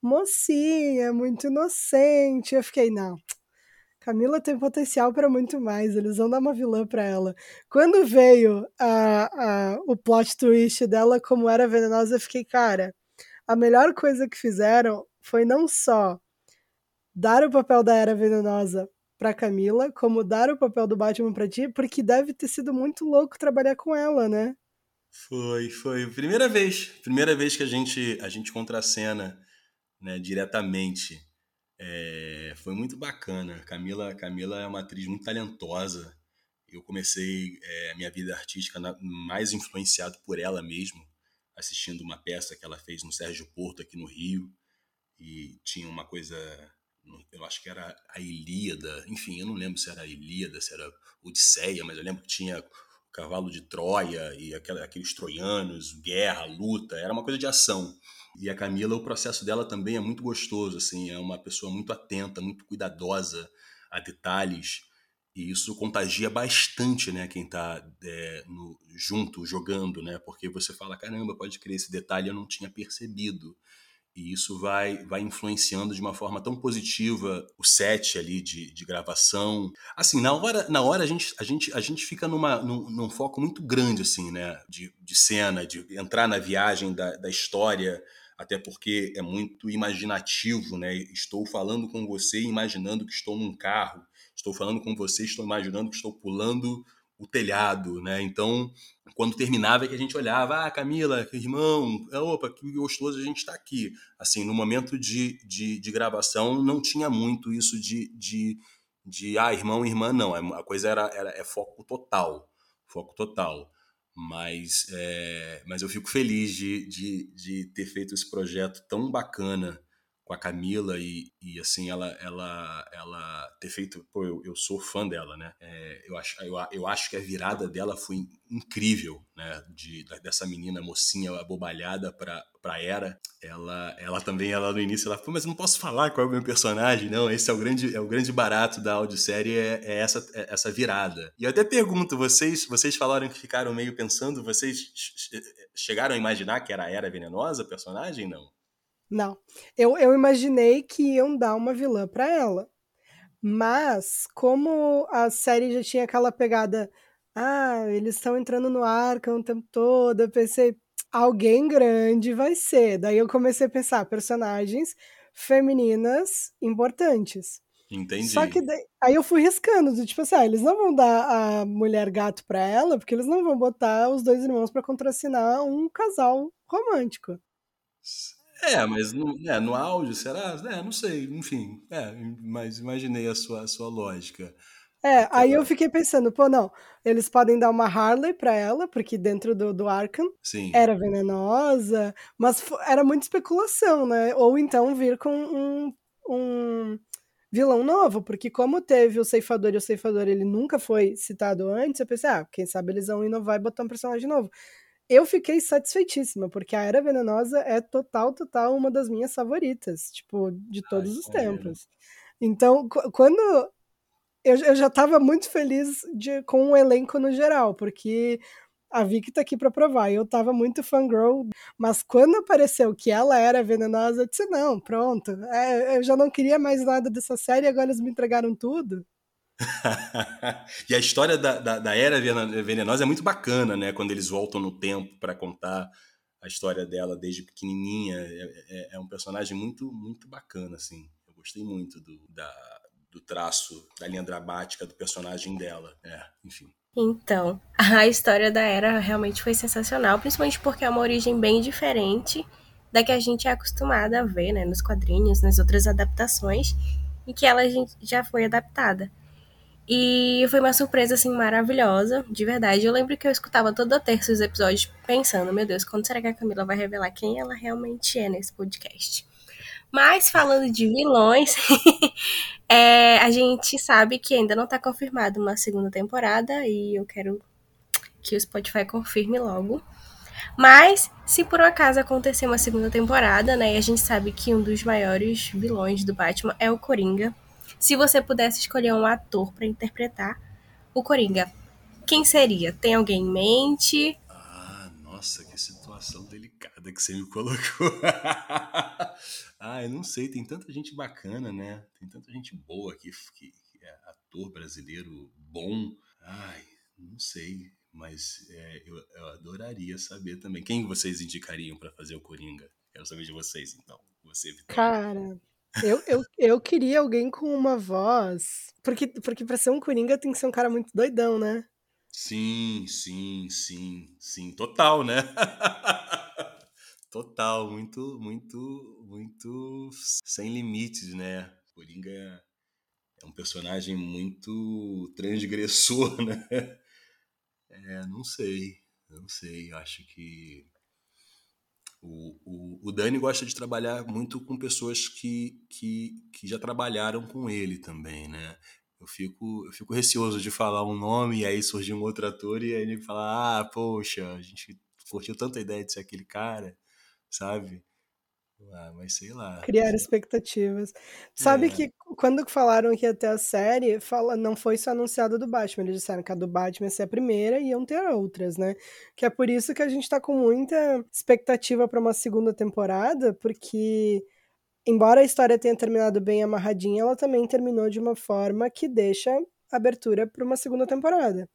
mocinha, muito inocente. Eu fiquei, não. Camila tem potencial para muito mais, eles vão dar uma vilã para ela. Quando veio a, a, o plot twist dela como era venenosa, eu fiquei, cara, a melhor coisa que fizeram foi não só dar o papel da Era Venenosa para Camila, como dar o papel do Batman para ti, porque deve ter sido muito louco trabalhar com ela, né? Foi, foi. Primeira vez. Primeira vez que a gente, a gente contracena né, diretamente. É, foi muito bacana. Camila, Camila é uma atriz muito talentosa. Eu comecei é, a minha vida artística na, mais influenciado por ela mesmo, assistindo uma peça que ela fez no Sérgio Porto aqui no Rio. E tinha uma coisa eu acho que era a Ilíada, enfim, eu não lembro se era a Ilíada, se era Odisseia, mas eu lembro que tinha o cavalo de Troia e aqueles troianos, guerra, luta, era uma coisa de ação. E a Camila, o processo dela também é muito gostoso, assim, é uma pessoa muito atenta, muito cuidadosa a detalhes, e isso contagia bastante, né, quem está é, junto, jogando, né, porque você fala, caramba, pode crer, esse detalhe eu não tinha percebido. E isso vai, vai influenciando de uma forma tão positiva o set ali de, de gravação. Assim, na hora, na hora a, gente, a, gente, a gente fica numa, num, num foco muito grande, assim, né? De, de cena, de entrar na viagem da, da história, até porque é muito imaginativo, né? Estou falando com você imaginando que estou num carro. Estou falando com você, estou imaginando que estou pulando o telhado, né? Então, quando terminava é que a gente olhava, ah, Camila, irmão, é, opa, que gostoso a gente estar tá aqui. Assim, no momento de, de, de, gravação não tinha muito isso de, de, de ah, irmão, irmã, não. É, a coisa era, era é foco total, foco total. Mas, é, mas eu fico feliz de, de, de ter feito esse projeto tão bacana com a Camila e, e assim, ela, ela, ela ter feito. Pô, eu, eu sou fã dela, né? É, eu, acho, eu, eu acho que a virada dela foi incrível, né? De, dessa menina mocinha abobalhada pra, pra Era. Ela, ela também, ela no início, ela falou, mas eu não posso falar qual é o meu personagem, não. Esse é o grande, é o grande barato da audiosérie, é, é essa, é essa virada. E eu até pergunto, vocês, vocês falaram que ficaram meio pensando, vocês chegaram a imaginar que era a Era venenosa, personagem? Não. Não. Eu, eu imaginei que iam dar uma vilã para ela. Mas, como a série já tinha aquela pegada. Ah, eles estão entrando no Arkham o tempo todo. Eu pensei, alguém grande vai ser. Daí eu comecei a pensar, personagens femininas importantes. Entendi. Só que daí, aí eu fui riscando, tipo assim, ah, eles não vão dar a mulher gato pra ela, porque eles não vão botar os dois irmãos para contracenar um casal romântico. É, mas no, é, no áudio, será? É, não sei, enfim. É, mas imaginei a sua, a sua lógica. É, aí eu fiquei pensando, pô, não, eles podem dar uma Harley pra ela, porque dentro do, do Arkham Sim. era venenosa, mas era muita especulação, né? Ou então vir com um, um vilão novo, porque como teve o Ceifador e o Ceifador ele nunca foi citado antes, eu pensei, ah, quem sabe eles vão inovar e botar um personagem novo eu fiquei satisfeitíssima, porque a Era Venenosa é total, total uma das minhas favoritas, tipo, de todos Ai, os tempos. Então, quando. Eu, eu já estava muito feliz de, com o elenco no geral, porque a Vicky tá aqui para provar. Eu tava muito fangirl, mas quando apareceu que ela era venenosa, eu disse: não, pronto. É, eu já não queria mais nada dessa série, agora eles me entregaram tudo. e a história da, da, da, Era Venenosa é muito bacana, né? Quando eles voltam no tempo para contar a história dela desde pequenininha. É, é, é, um personagem muito, muito bacana, assim. Eu gostei muito do, da, do traço, da linha dramática do personagem dela. É, enfim. Então, a história da Era realmente foi sensacional, principalmente porque é uma origem bem diferente da que a gente é acostumada a ver, né, nos quadrinhos, nas outras adaptações, e que ela já foi adaptada. E foi uma surpresa, assim, maravilhosa, de verdade. Eu lembro que eu escutava toda terça os episódios pensando, meu Deus, quando será que a Camila vai revelar quem ela realmente é nesse podcast? Mas, falando de vilões, é, a gente sabe que ainda não tá confirmada uma segunda temporada e eu quero que o Spotify confirme logo. Mas, se por um acaso acontecer uma segunda temporada, né, e a gente sabe que um dos maiores vilões do Batman é o Coringa, se você pudesse escolher um ator para interpretar o Coringa, quem seria? Tem alguém em mente? Ah, nossa, que situação delicada. que você me colocou. ah, eu não sei, tem tanta gente bacana, né? Tem tanta gente boa aqui, que, que é ator brasileiro bom. Ai, não sei, mas é, eu, eu, adoraria saber também. Quem vocês indicariam para fazer o Coringa? Quero saber de vocês, então. Você, Vitória. Cara, eu, eu, eu queria alguém com uma voz. Porque, porque pra ser um Coringa tem que ser um cara muito doidão, né? Sim, sim, sim, sim. Total, né? Total, muito, muito, muito sem limites, né? Coringa é um personagem muito transgressor, né? É, não sei, não sei. Acho que o, o, o Dani gosta de trabalhar muito com pessoas que, que, que já trabalharam com ele também, né? Eu fico, eu fico receoso de falar um nome e aí surgir um outro ator e aí ele fala: Ah, poxa, a gente curtiu tanta ideia de ser aquele cara, sabe? Ah, mas sei lá. Criar expectativas. Sabe é. que quando falaram que ia ter a série, fala, não foi só anunciado do Batman. Eles disseram que a do Batman ia ser a primeira e iam ter outras, né? Que é por isso que a gente tá com muita expectativa para uma segunda temporada, porque embora a história tenha terminado bem amarradinha, ela também terminou de uma forma que deixa abertura para uma segunda temporada.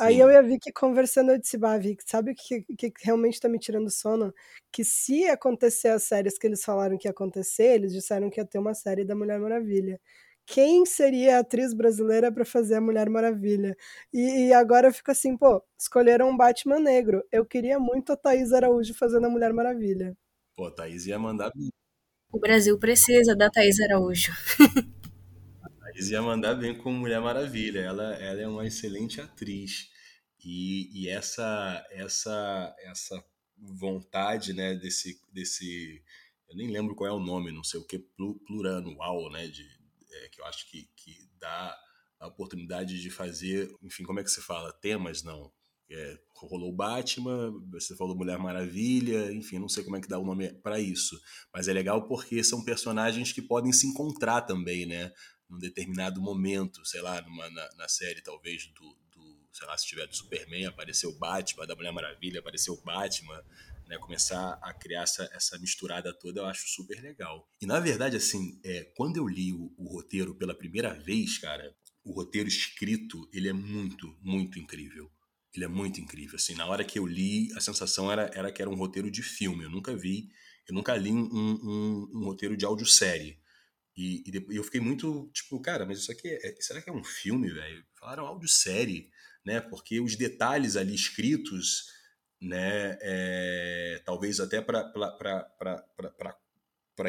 Aí eu e a Vicky conversando, eu disse, bah, Vicky, sabe o que, que realmente tá me tirando sono? Que se acontecer as séries que eles falaram que ia acontecer, eles disseram que ia ter uma série da Mulher Maravilha. Quem seria a atriz brasileira para fazer a Mulher Maravilha? E, e, agora eu fico assim, pô, escolheram um Batman negro. Eu queria muito a Thaís Araújo fazendo a Mulher Maravilha. Pô, a Thaís ia mandar. O Brasil precisa da Thaís Araújo. Eles iam mandar bem com Mulher Maravilha. Ela, ela é uma excelente atriz. E, e essa, essa, essa vontade, né, desse, desse. Eu nem lembro qual é o nome, não sei o que, pluranual, né, de, é, que eu acho que, que dá a oportunidade de fazer, enfim, como é que se fala? Temas, não. É, rolou Batman, você falou Mulher Maravilha, enfim, não sei como é que dá o nome para isso. Mas é legal porque são personagens que podem se encontrar também, né? Num determinado momento, sei lá, numa, na, na série talvez do, do, sei lá, se tiver do Superman, apareceu o Batman, da Mulher Maravilha, apareceu o Batman, né, começar a criar essa, essa misturada toda, eu acho super legal. E na verdade, assim, é, quando eu li o, o roteiro pela primeira vez, cara, o roteiro escrito, ele é muito, muito incrível. Ele é muito incrível. Assim, na hora que eu li, a sensação era, era que era um roteiro de filme. Eu nunca vi, eu nunca li um, um, um roteiro de audiosérie. E, e, depois, eu fiquei muito, tipo, cara, mas isso aqui é, será que é um filme, velho? Falaram audiosérie, né? Porque os detalhes ali escritos, né? É, talvez até para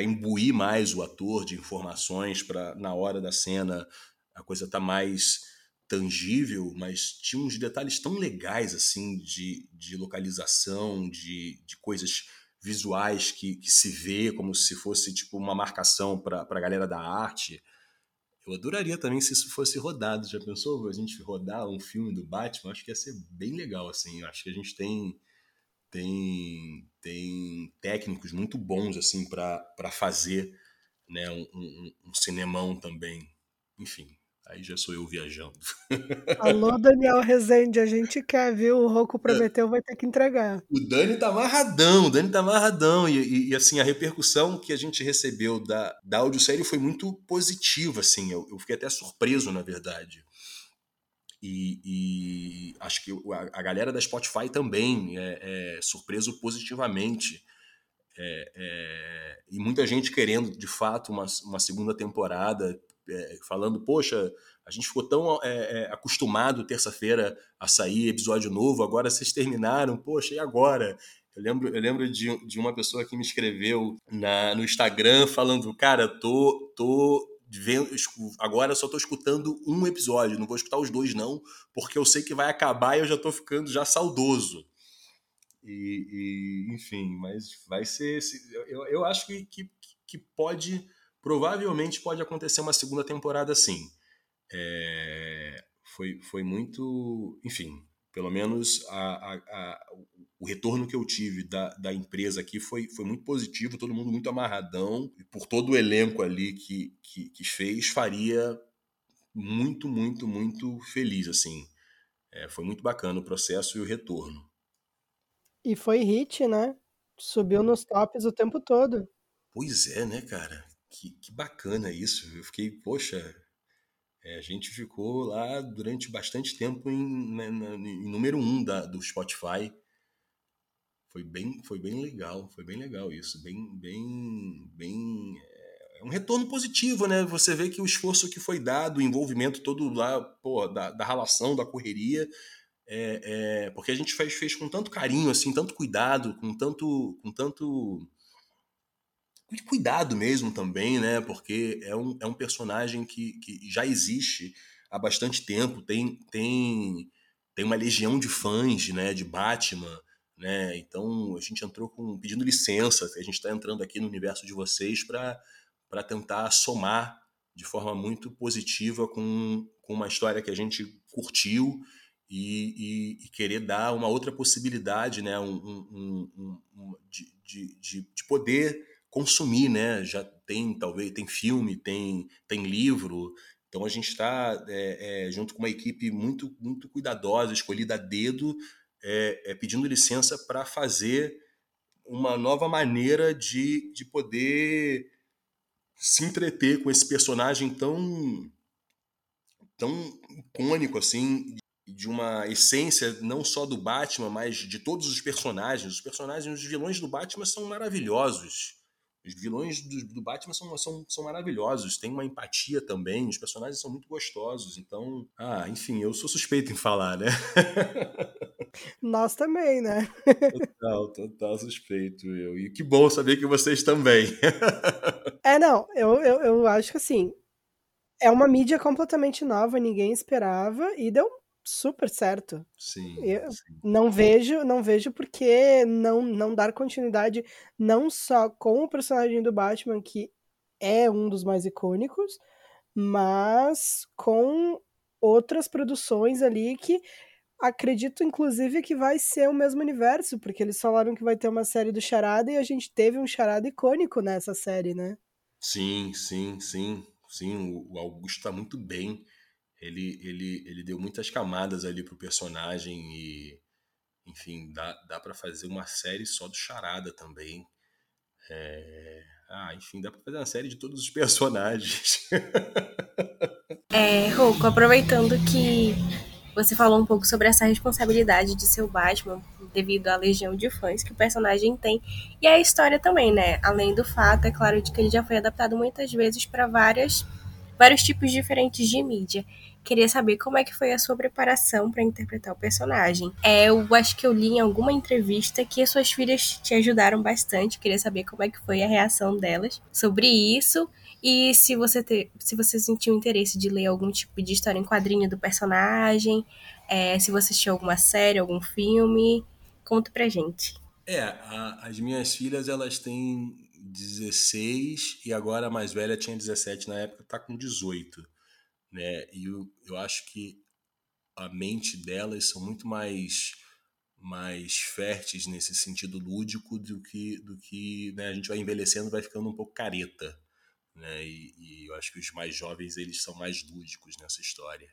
imbuir mais o ator de informações, para na hora da cena a coisa tá mais tangível, mas tinha uns detalhes tão legais, assim, de, de localização, de, de coisas visuais que, que se vê como se fosse tipo uma marcação para a galera da arte. Eu adoraria também se isso fosse rodado. Já pensou a gente rodar um filme do Batman? Acho que ia ser bem legal, assim. Acho que a gente tem tem tem técnicos muito bons assim para fazer né, um, um, um cinemão também. Enfim, Aí já sou eu viajando. Alô, Daniel Rezende, a gente quer, viu? O Roco prometeu, vai ter que entregar. O Dani tá amarradão, o Dani tá amarradão. E, e, e, assim, a repercussão que a gente recebeu da, da audiosérie foi muito positiva, assim. Eu, eu fiquei até surpreso, na verdade. E, e acho que a, a, galera da Spotify também é, é surpreso positivamente. É, é, e muita gente querendo, de fato, uma, uma segunda temporada é, falando, poxa, a gente ficou tão é, é, acostumado terça-feira a sair episódio novo, agora vocês terminaram, poxa, e agora? Eu lembro, eu lembro de, de uma pessoa que me escreveu na, no Instagram falando, cara, tô, tô vendo, agora só tô escutando um episódio, não vou escutar os dois não, porque eu sei que vai acabar e eu já tô ficando já saudoso. E, e enfim, mas vai ser, eu, eu acho que, que, que pode Provavelmente pode acontecer uma segunda temporada sim. É, foi, foi muito. Enfim, pelo menos a, a, a, o retorno que eu tive da, da empresa aqui foi, foi muito positivo, todo mundo muito amarradão, e por todo o elenco ali que, que, que fez, faria muito, muito, muito feliz, assim. É, foi muito bacana o processo e o retorno. E foi hit, né? Subiu nos tops o tempo todo. Pois é, né, cara? Que, que bacana isso. Eu fiquei, poxa, é, a gente ficou lá durante bastante tempo em, né, em número um da, do Spotify. Foi bem, foi bem legal, foi bem legal isso, bem, bem, bem é, é um retorno positivo, né? Você vê que o esforço que foi dado, o envolvimento todo lá, pô, da, da relação, da correria, é, é, porque a gente fez, fez com tanto carinho, assim, tanto cuidado, com tanto, com tanto cuidado mesmo também, né? Porque é um, é um personagem que, que já existe há bastante tempo, tem, tem, tem uma legião de fãs, né? De Batman, né? Então a gente entrou com pedindo licença, a gente está entrando aqui no universo de vocês para tentar somar de forma muito positiva com, com uma história que a gente curtiu e, e, e, querer dar uma outra possibilidade, né, um, um, um, um de, de, de, poder consumir, né? Já tem talvez tem filme, tem tem livro, então a gente está é, é, junto com uma equipe muito muito cuidadosa, escolhida a dedo, é, é pedindo licença para fazer uma nova maneira de, de poder se entreter com esse personagem tão tão icônico assim de uma essência não só do Batman, mas de todos os personagens. Os personagens, os vilões do Batman são maravilhosos. Os vilões do, do, Batman são, são, são maravilhosos, tem uma empatia também, os personagens são muito gostosos. Então, ah, enfim, eu sou suspeito em falar, né? Nós também, né? total, total suspeito eu. E que bom saber que vocês também. é, não, eu, eu, eu acho que assim, é uma mídia completamente nova, ninguém esperava, e deu super certo. Sim, eu sim. não vejo, não vejo porque não não dar continuidade não só com o personagem do Batman que é um dos mais icônicos, mas com outras produções ali que acredito inclusive que vai ser o mesmo universo, porque eles falaram que vai ter uma série do Charada e a gente teve um Charada icônico nessa série, né? Sim, sim, sim. Sim, o Augusto tá muito bem ele, ele, ele deu muitas camadas ali pro personagem e, enfim, dá, dá para fazer uma série só do Charada também. É... Ah, enfim, dá pra fazer uma série de todos os personagens. é, Rouco, aproveitando que você falou um pouco sobre essa responsabilidade de ser o Batman devido à legião de fãs que o personagem tem e a história também, né? Além do fato, é claro, de que ele já foi adaptado muitas vezes para várias vários tipos diferentes de mídia. Queria saber como é que foi a sua preparação para interpretar o personagem. É, eu acho que eu li em alguma entrevista que as suas filhas te ajudaram bastante. Queria saber como é que foi a reação delas sobre isso e se você te, se você sentiu interesse de ler algum tipo de história em quadrinho do personagem, é, se você assistiu alguma série, algum filme, conta pra gente. É, a, as minhas filhas elas têm 16 e agora a mais velha tinha 17 na época, tá com 18 né? E eu, eu acho que a mente delas são muito mais mais férteis nesse sentido lúdico do que do que né, a gente vai envelhecendo vai ficando um pouco careta né e, e, eu acho que os mais jovens eles são mais lúdicos nessa história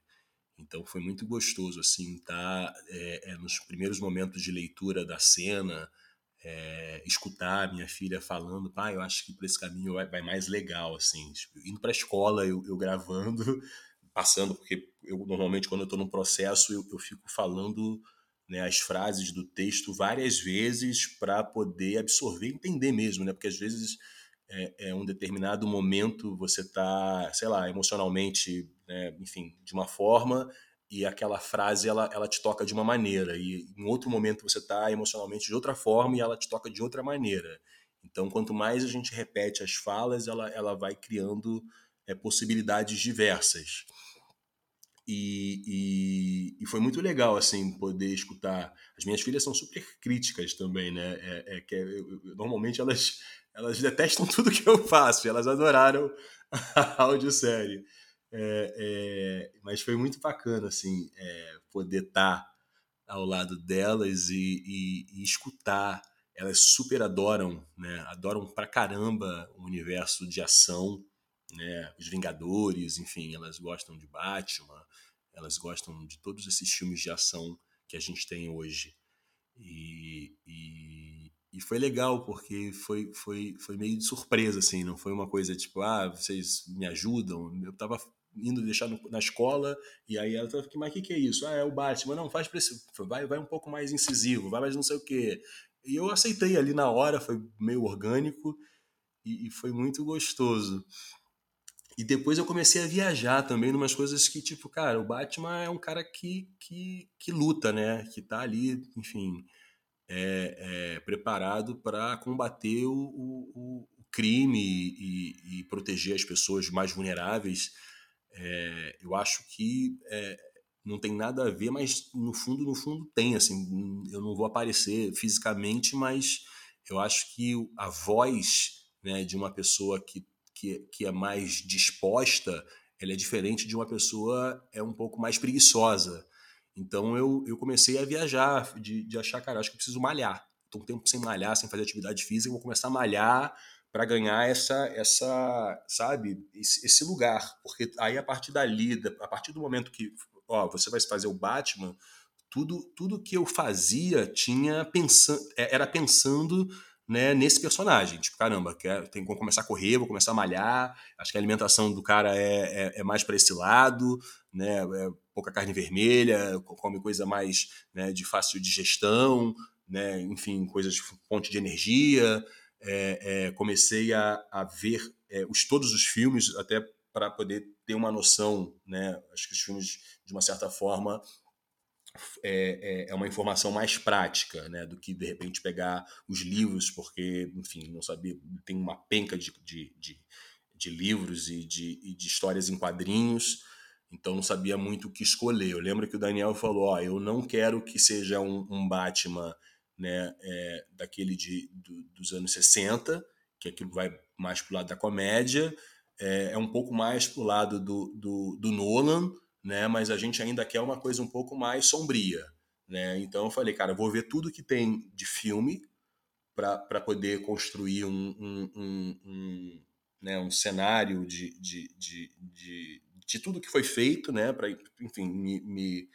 então foi muito gostoso assim tá é, é, nos primeiros momentos de leitura da cena é, escutar minha filha falando pai eu acho que por esse caminho vai, vai mais legal assim indo para a escola eu, eu gravando passando, porque eu normalmente quando eu estou num processo eu, eu fico falando né, as frases do texto várias vezes para poder absorver e entender mesmo, né? Porque às vezes é, é um determinado momento você está, sei lá, emocionalmente, né, enfim, de uma forma e aquela frase ela, ela te toca de uma maneira e em outro momento você está emocionalmente de outra forma e ela te toca de outra maneira. Então, quanto mais a gente repete as falas, ela, ela vai criando é, possibilidades diversas. E, e, e, foi muito legal, assim, poder escutar. As minhas filhas são super críticas também, né? É, é que é, eu, eu, normalmente elas, elas detestam tudo que eu faço, elas adoraram a audiosérie. É, é, mas foi muito bacana, assim, é, poder estar ao lado delas e, e, e, escutar. Elas super adoram, né? Adoram pra caramba o universo de ação né? Os Vingadores, enfim, elas gostam de Batman, elas gostam de todos esses filmes de ação que a gente tem hoje. E, e, e foi legal, porque foi, foi, foi meio de surpresa, assim, não foi uma coisa tipo, ah, vocês me ajudam. Eu tava indo deixar no, na escola, e aí ela tava, mas o que, que é isso? Ah, é o Batman. Não, faz esse, vai, vai um pouco mais incisivo, vai mais não sei o quê. E eu aceitei ali na hora, foi meio orgânico, e, e foi muito gostoso. E depois eu comecei a viajar também numas coisas que, tipo, cara, o Batman é um cara que, que, que luta, né? Que tá ali, enfim, é, é, preparado para combater o, o, o crime e, e, proteger as pessoas mais vulneráveis. É, eu acho que é, não tem nada a ver, mas no fundo, no fundo tem. Assim, eu não vou aparecer fisicamente, mas eu acho que a voz né, de uma pessoa que, que, que é mais disposta, ela é diferente de uma pessoa é um pouco mais preguiçosa. Então eu, eu comecei a viajar, de, de achar, cara, acho que eu preciso malhar. Estou um tempo sem malhar, sem fazer atividade física, vou começar a malhar para ganhar essa, essa sabe, esse, esse, lugar. Porque aí a partir dali, a partir do momento que ó, você vai fazer o Batman, tudo, tudo que eu fazia tinha pensando, é, era pensando né, nesse personagem. Tipo, caramba, tem que começar a correr, vou começar a malhar. Acho que a alimentação do cara é, é, é mais para esse lado, né? É pouca carne vermelha, come coisa mais né, de fácil digestão, né? Enfim, coisas de fonte de energia. É, é, comecei a, a ver é, os, todos os filmes até para poder ter uma noção, né? Acho que os filmes, de uma certa forma, é, é, é, uma informação mais prática, né, do que de repente pegar os livros, porque, enfim, não sabia, tem uma penca de, de, de, de livros e de, e de histórias em quadrinhos, então não sabia muito o que escolher. Eu lembro que o Daniel falou: Ó, eu não quero que seja um, um Batman né, é, daquele de, do, dos anos 60, que aquilo vai mais para o lado da comédia, é, é um pouco mais para o lado do, do, do Nolan né? Mas a gente ainda quer uma coisa um pouco mais sombria, né? Então eu falei, cara, vou ver tudo que tem de filme para poder construir um, um, um, um, né, um cenário de, de, de, de, de tudo que foi feito, né? Para, enfim, me, me,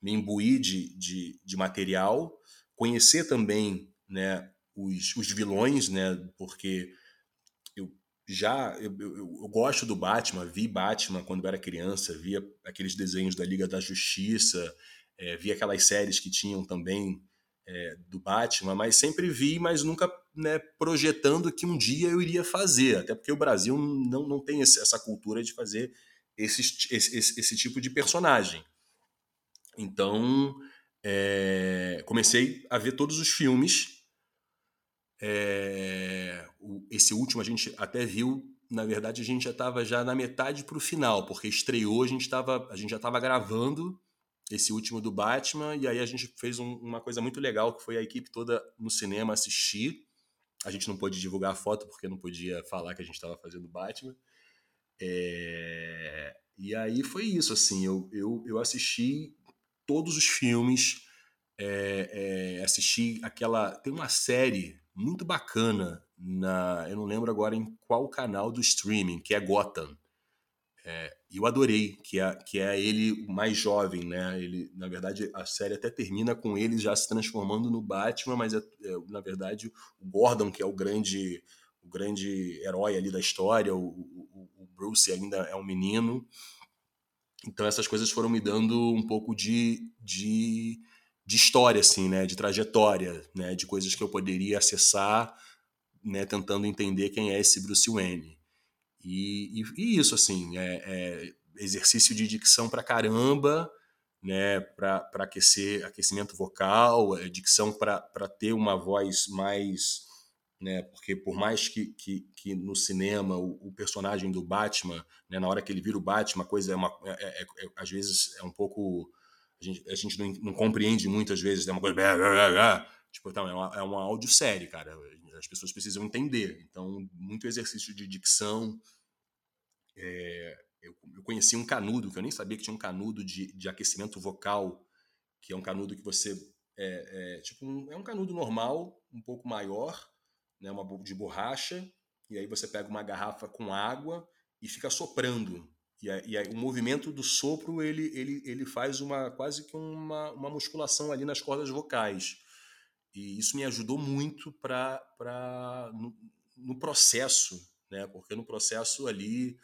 me imbuir de, de, de material, conhecer também, né? Os, os vilões, né? Porque já eu, eu, eu, gosto do Batman, vi Batman quando eu era criança, via aqueles desenhos da Liga da Justiça, é, vi aquelas séries que tinham também é, do Batman, mas sempre vi, mas nunca né, projetando que um dia eu iria fazer, até porque o Brasil não, não tem essa cultura de fazer esse, esse, esse tipo de personagem. Então, é, comecei a ver todos os filmes é, esse último a gente até viu, na verdade a gente já estava já na metade para o final, porque estreou, a gente, tava, a gente já estava gravando esse último do Batman, e aí a gente fez um, uma coisa muito legal, que foi a equipe toda no cinema assistir. A gente não pôde divulgar a foto, porque não podia falar que a gente estava fazendo Batman. É... E aí foi isso, assim, eu, eu, eu assisti todos os filmes, é, é, assisti aquela... Tem uma série muito bacana na, eu não lembro agora em qual canal do streaming, que é Gotham. É, eu adorei, que é, que é ele mais jovem, né? Ele, na verdade, a série até termina com ele já se transformando no Batman, mas é, é, na verdade o Gordon, que é o grande, o grande herói ali da história, o, o, o Bruce ainda é um menino. Então essas coisas foram me dando um pouco de, de de história, assim, né? De trajetória, né? De coisas que eu poderia acessar, né? Tentando entender quem é esse Bruce Wayne. E, e, e isso, assim, é, é, exercício de dicção pra caramba, né? Para aquecer, aquecimento vocal, é, dicção para ter uma voz mais... Né, porque por mais que, que, que no cinema o, o, personagem do Batman, né, na hora que ele vira o Batman, a coisa é, uma, é, é, é às vezes é um pouco a gente, a gente não, não, compreende muitas vezes, é uma coisa. Tipo, então, é uma, é uma cara. As pessoas precisam entender. Então, muito exercício de dicção. É, eu, eu, conheci um canudo, que eu nem sabia que tinha um canudo de, de aquecimento vocal, que é um canudo que você. É, é tipo um, é um canudo normal, um pouco maior, né, uma de borracha, e aí você pega uma garrafa com água e fica soprando e, e o movimento do sopro ele, ele, ele faz uma quase que uma, uma musculação ali nas cordas vocais. e isso me ajudou muito para no, no processo, né? Porque no processo ali,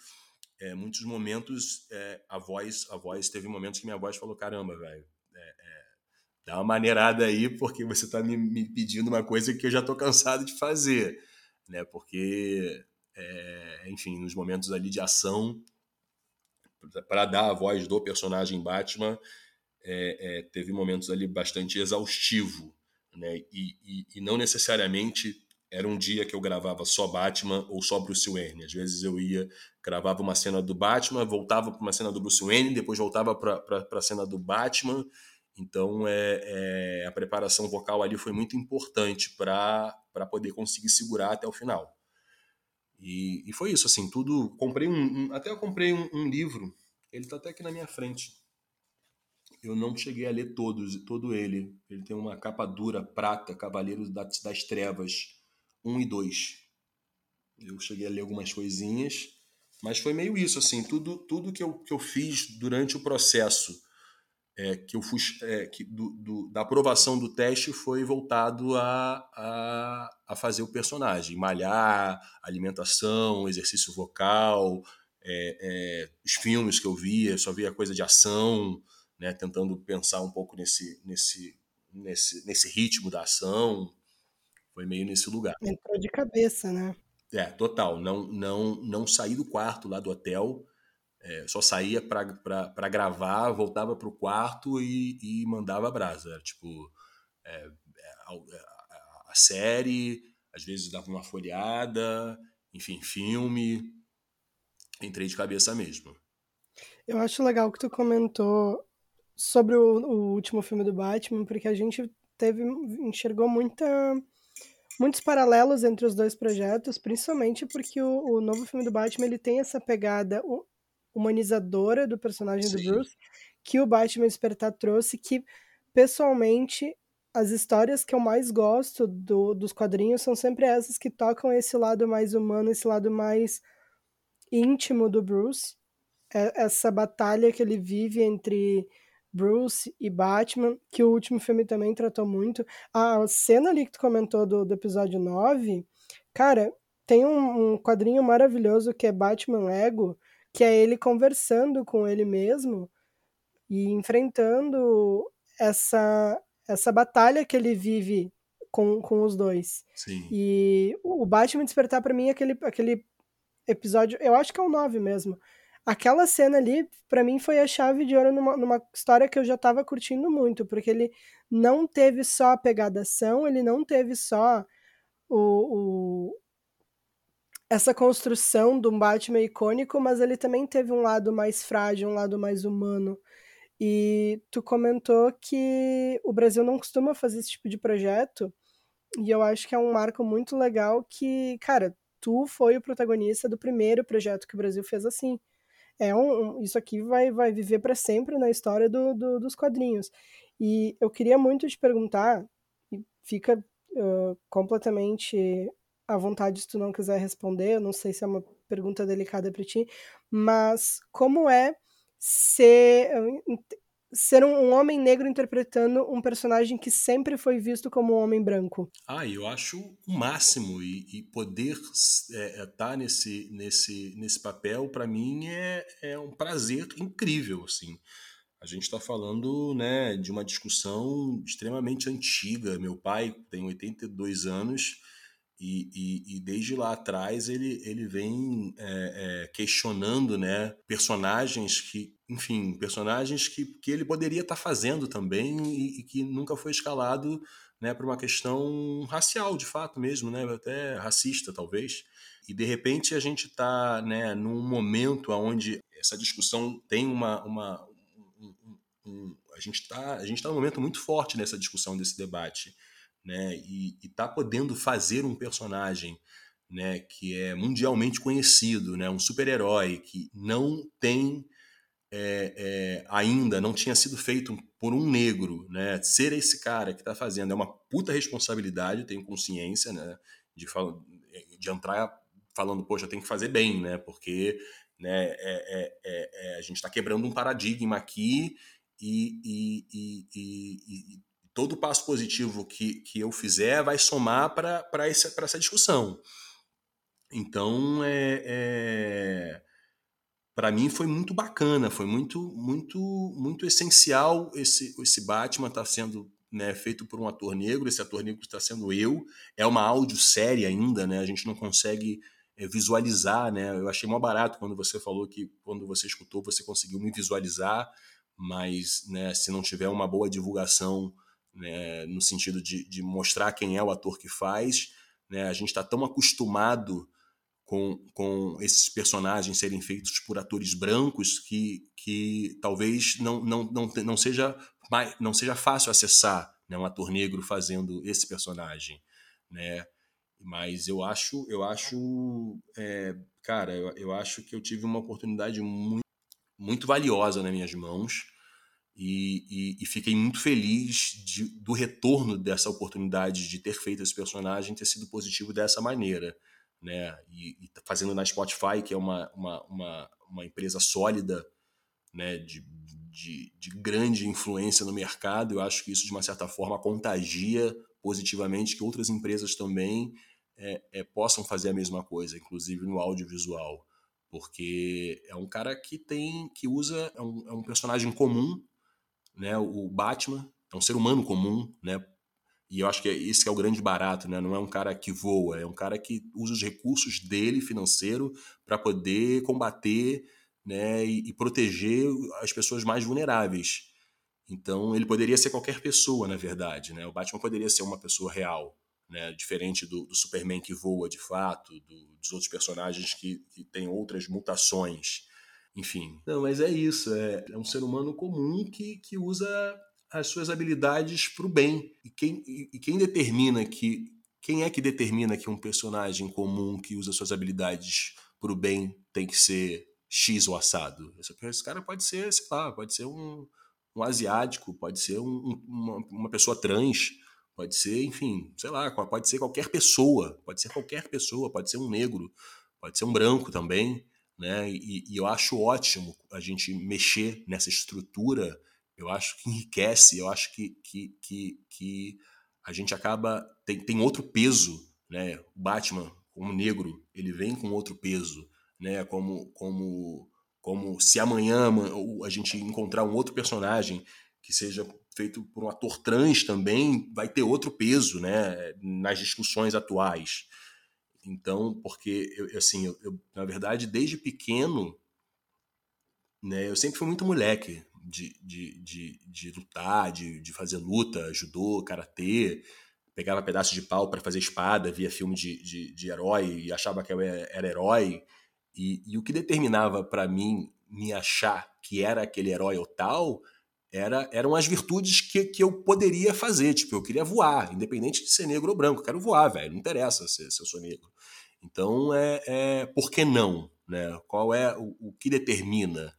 é, muitos momentos é, a voz, a voz teve momentos que minha voz falou caramba, velho, é, é, dá uma maneirada aí porque você está me, me, pedindo uma coisa que eu já estou cansado de fazer, né? Porque, é, enfim, nos momentos ali de ação para dar a voz do personagem Batman, é, é, teve momentos ali bastante exaustivo, né? E, e, e, não necessariamente era um dia que eu gravava só Batman ou só Bruce Wayne. Às vezes eu ia, gravava uma cena do Batman, voltava para uma cena do Bruce Wayne, depois voltava para a cena do Batman. Então é, é, a preparação vocal ali foi muito importante para poder conseguir segurar até o final. E, e foi isso, assim, tudo. Comprei um. um até eu comprei um, um livro, ele está até aqui na minha frente. Eu não cheguei a ler todos, todo ele. Ele tem uma capa dura, prata, Cavaleiros das, das Trevas 1 e 2. Eu cheguei a ler algumas coisinhas, mas foi meio isso, assim, tudo, tudo que, eu, que eu fiz durante o processo é, que eu fui, é, que do, do, da aprovação do teste foi voltado a, a, a, fazer o personagem, malhar, alimentação, exercício vocal, é, é, os filmes que eu via, só via coisa de ação, né, tentando pensar um pouco nesse, nesse, nesse, nesse ritmo da ação, foi meio nesse lugar. Entrou de cabeça, né? É, total. Não, não, não saí do quarto lá do hotel é, só saía para gravar, voltava para o quarto e, e, mandava brasa. Era, tipo, é, é a, a, a, série, às vezes dava uma folhada, enfim, filme. Entrei de cabeça mesmo. Eu acho legal que tu comentou sobre o, o último filme do Batman, porque a gente teve enxergou muita muitos paralelos entre os dois projetos, principalmente porque o, o, novo filme do Batman ele tem essa pegada humanizadora do personagem Sim. do Bruce que o Batman Despertar trouxe, que pessoalmente as histórias que eu mais gosto do, dos quadrinhos são sempre essas que tocam esse lado mais humano, esse lado mais íntimo do Bruce. É, essa batalha que ele vive entre Bruce e Batman, que o último filme também tratou muito. A cena ali que tu comentou do, do episódio 9, cara, tem um, um quadrinho maravilhoso que é Batman Lego, que é ele conversando com ele mesmo e enfrentando essa essa batalha que ele vive com, com os dois. Sim. E o Batman Despertar para mim é aquele aquele episódio, eu acho que é o 9 mesmo. Aquela cena ali, para mim, foi a chave de ouro numa, numa história que eu já tava curtindo muito, porque ele não teve só a pegadação, ele não teve só o, o essa construção de um Batman icônico, mas ele também teve um lado mais frágil, um lado mais humano. E tu comentou que o Brasil não costuma fazer esse tipo de projeto, e eu acho que é um marco muito legal que, cara, tu foi o protagonista do primeiro projeto que o Brasil fez assim. É um, isso aqui vai, vai viver para sempre na história do, do, dos quadrinhos. E eu queria muito te perguntar, e fica uh, completamente à vontade se tu não quiser responder, eu não sei se é uma pergunta delicada para ti, mas como é ser, ser um, homem negro interpretando um personagem que sempre foi visto como um homem branco? Ah, eu acho o máximo e, e poder estar é, é, tá nesse, nesse, nesse papel para mim é, é um prazer incrível, assim. A gente está falando né, de uma discussão extremamente antiga. Meu pai tem 82 anos e, e, e, desde lá atrás ele, ele vem é, é, questionando né, personagens que, enfim, personagens que, que ele poderia estar tá fazendo também e, e, que nunca foi escalado né, por uma questão racial, de fato mesmo, né, até racista talvez. E de repente a gente está né, num momento onde essa discussão tem uma. uma um, um, a gente está tá num momento muito forte nessa discussão, desse debate né? E, está podendo fazer um personagem, né? Que é mundialmente conhecido, né? Um super-herói que não tem é, é, ainda não tinha sido feito por um negro, né? Ser esse cara que está fazendo é uma puta responsabilidade, tenho consciência, né? De, de entrar falando, poxa, tenho que fazer bem, né? Porque né, é, é, é, é a gente está quebrando um paradigma aqui e, e, e, e todo passo positivo que, que eu fizer vai somar para essa, discussão. Então, é, é para mim foi muito bacana, foi muito muito muito essencial esse esse Batman estar tá sendo né, feito por um ator negro, esse ator negro está sendo eu, é uma audiosérie ainda, né, a gente não consegue é, visualizar, né, eu achei mó barato quando você falou que quando você escutou você conseguiu me visualizar, mas né, se não tiver uma boa divulgação né, no sentido de, de mostrar quem é o ator que faz, né, a gente está tão acostumado com, com esses personagens serem feitos por atores brancos que, que talvez não, não, não, não, seja, não seja fácil acessar né, um ator negro fazendo esse personagem, né? Mas eu acho, eu acho, é, cara, eu, eu acho que eu tive uma oportunidade muito, muito valiosa nas minhas mãos e, e, e fiquei muito feliz de, do retorno dessa oportunidade de ter feito esse personagem ter sido positivo dessa maneira né? E, e tá fazendo na Spotify, que é uma, uma, uma, uma empresa sólida, né? De, de, de, grande influência no mercado. Eu acho que isso, de uma certa forma, contagia positivamente que outras empresas também é, é, possam fazer a mesma coisa, inclusive no audiovisual. Porque é um cara que tem. que usa. é um, é um personagem comum, né? O Batman é um ser humano comum, né? E eu acho que é esse é o grande barato, né? Não é um cara que voa, é um cara que usa os recursos dele financeiro para poder combater né, e, e, proteger as pessoas mais vulneráveis. Então ele poderia ser qualquer pessoa, na verdade. Né? O Batman poderia ser uma pessoa real, né? diferente do, do Superman que voa de fato, do, dos outros personagens que, que têm outras mutações. Enfim. Não, mas é isso. É, é um ser humano comum que, que usa as suas habilidades para o bem. E quem, e quem determina que. Quem é que determina que um personagem comum que usa suas habilidades para o bem tem que ser X ou assado? Esse, esse, cara pode ser, sei lá, pode ser um, um asiático, pode ser um, uma, uma pessoa trans, pode ser, enfim, sei lá, pode ser qualquer pessoa, pode ser qualquer pessoa, pode ser um negro, pode ser um branco também, né? E, e eu acho ótimo a gente mexer nessa estrutura eu acho que enriquece, eu acho que, que, que, que a gente acaba. Tem, tem outro peso, né? O Batman, como negro, ele vem com outro peso, né? Como, como, como se amanhã a gente encontrar um outro personagem que seja feito por um ator trans também, vai ter outro peso, né? Nas discussões atuais. Então, porque, eu, assim, eu, eu, na verdade, desde pequeno, né, eu sempre fui muito moleque, de, de, de, de lutar, de, de fazer luta, judô, karatê, pegava pedaço de pau para fazer espada, via filme de, de, de, herói e achava que eu era herói. E, e o que determinava para mim me achar que era aquele herói ou tal era, eram as virtudes que, que eu poderia fazer. Tipo, eu queria voar, independente de ser negro ou branco. Quero voar, velho. Não interessa se, se eu sou negro. Então, é, é, por que não? Né? Qual é o, o que determina?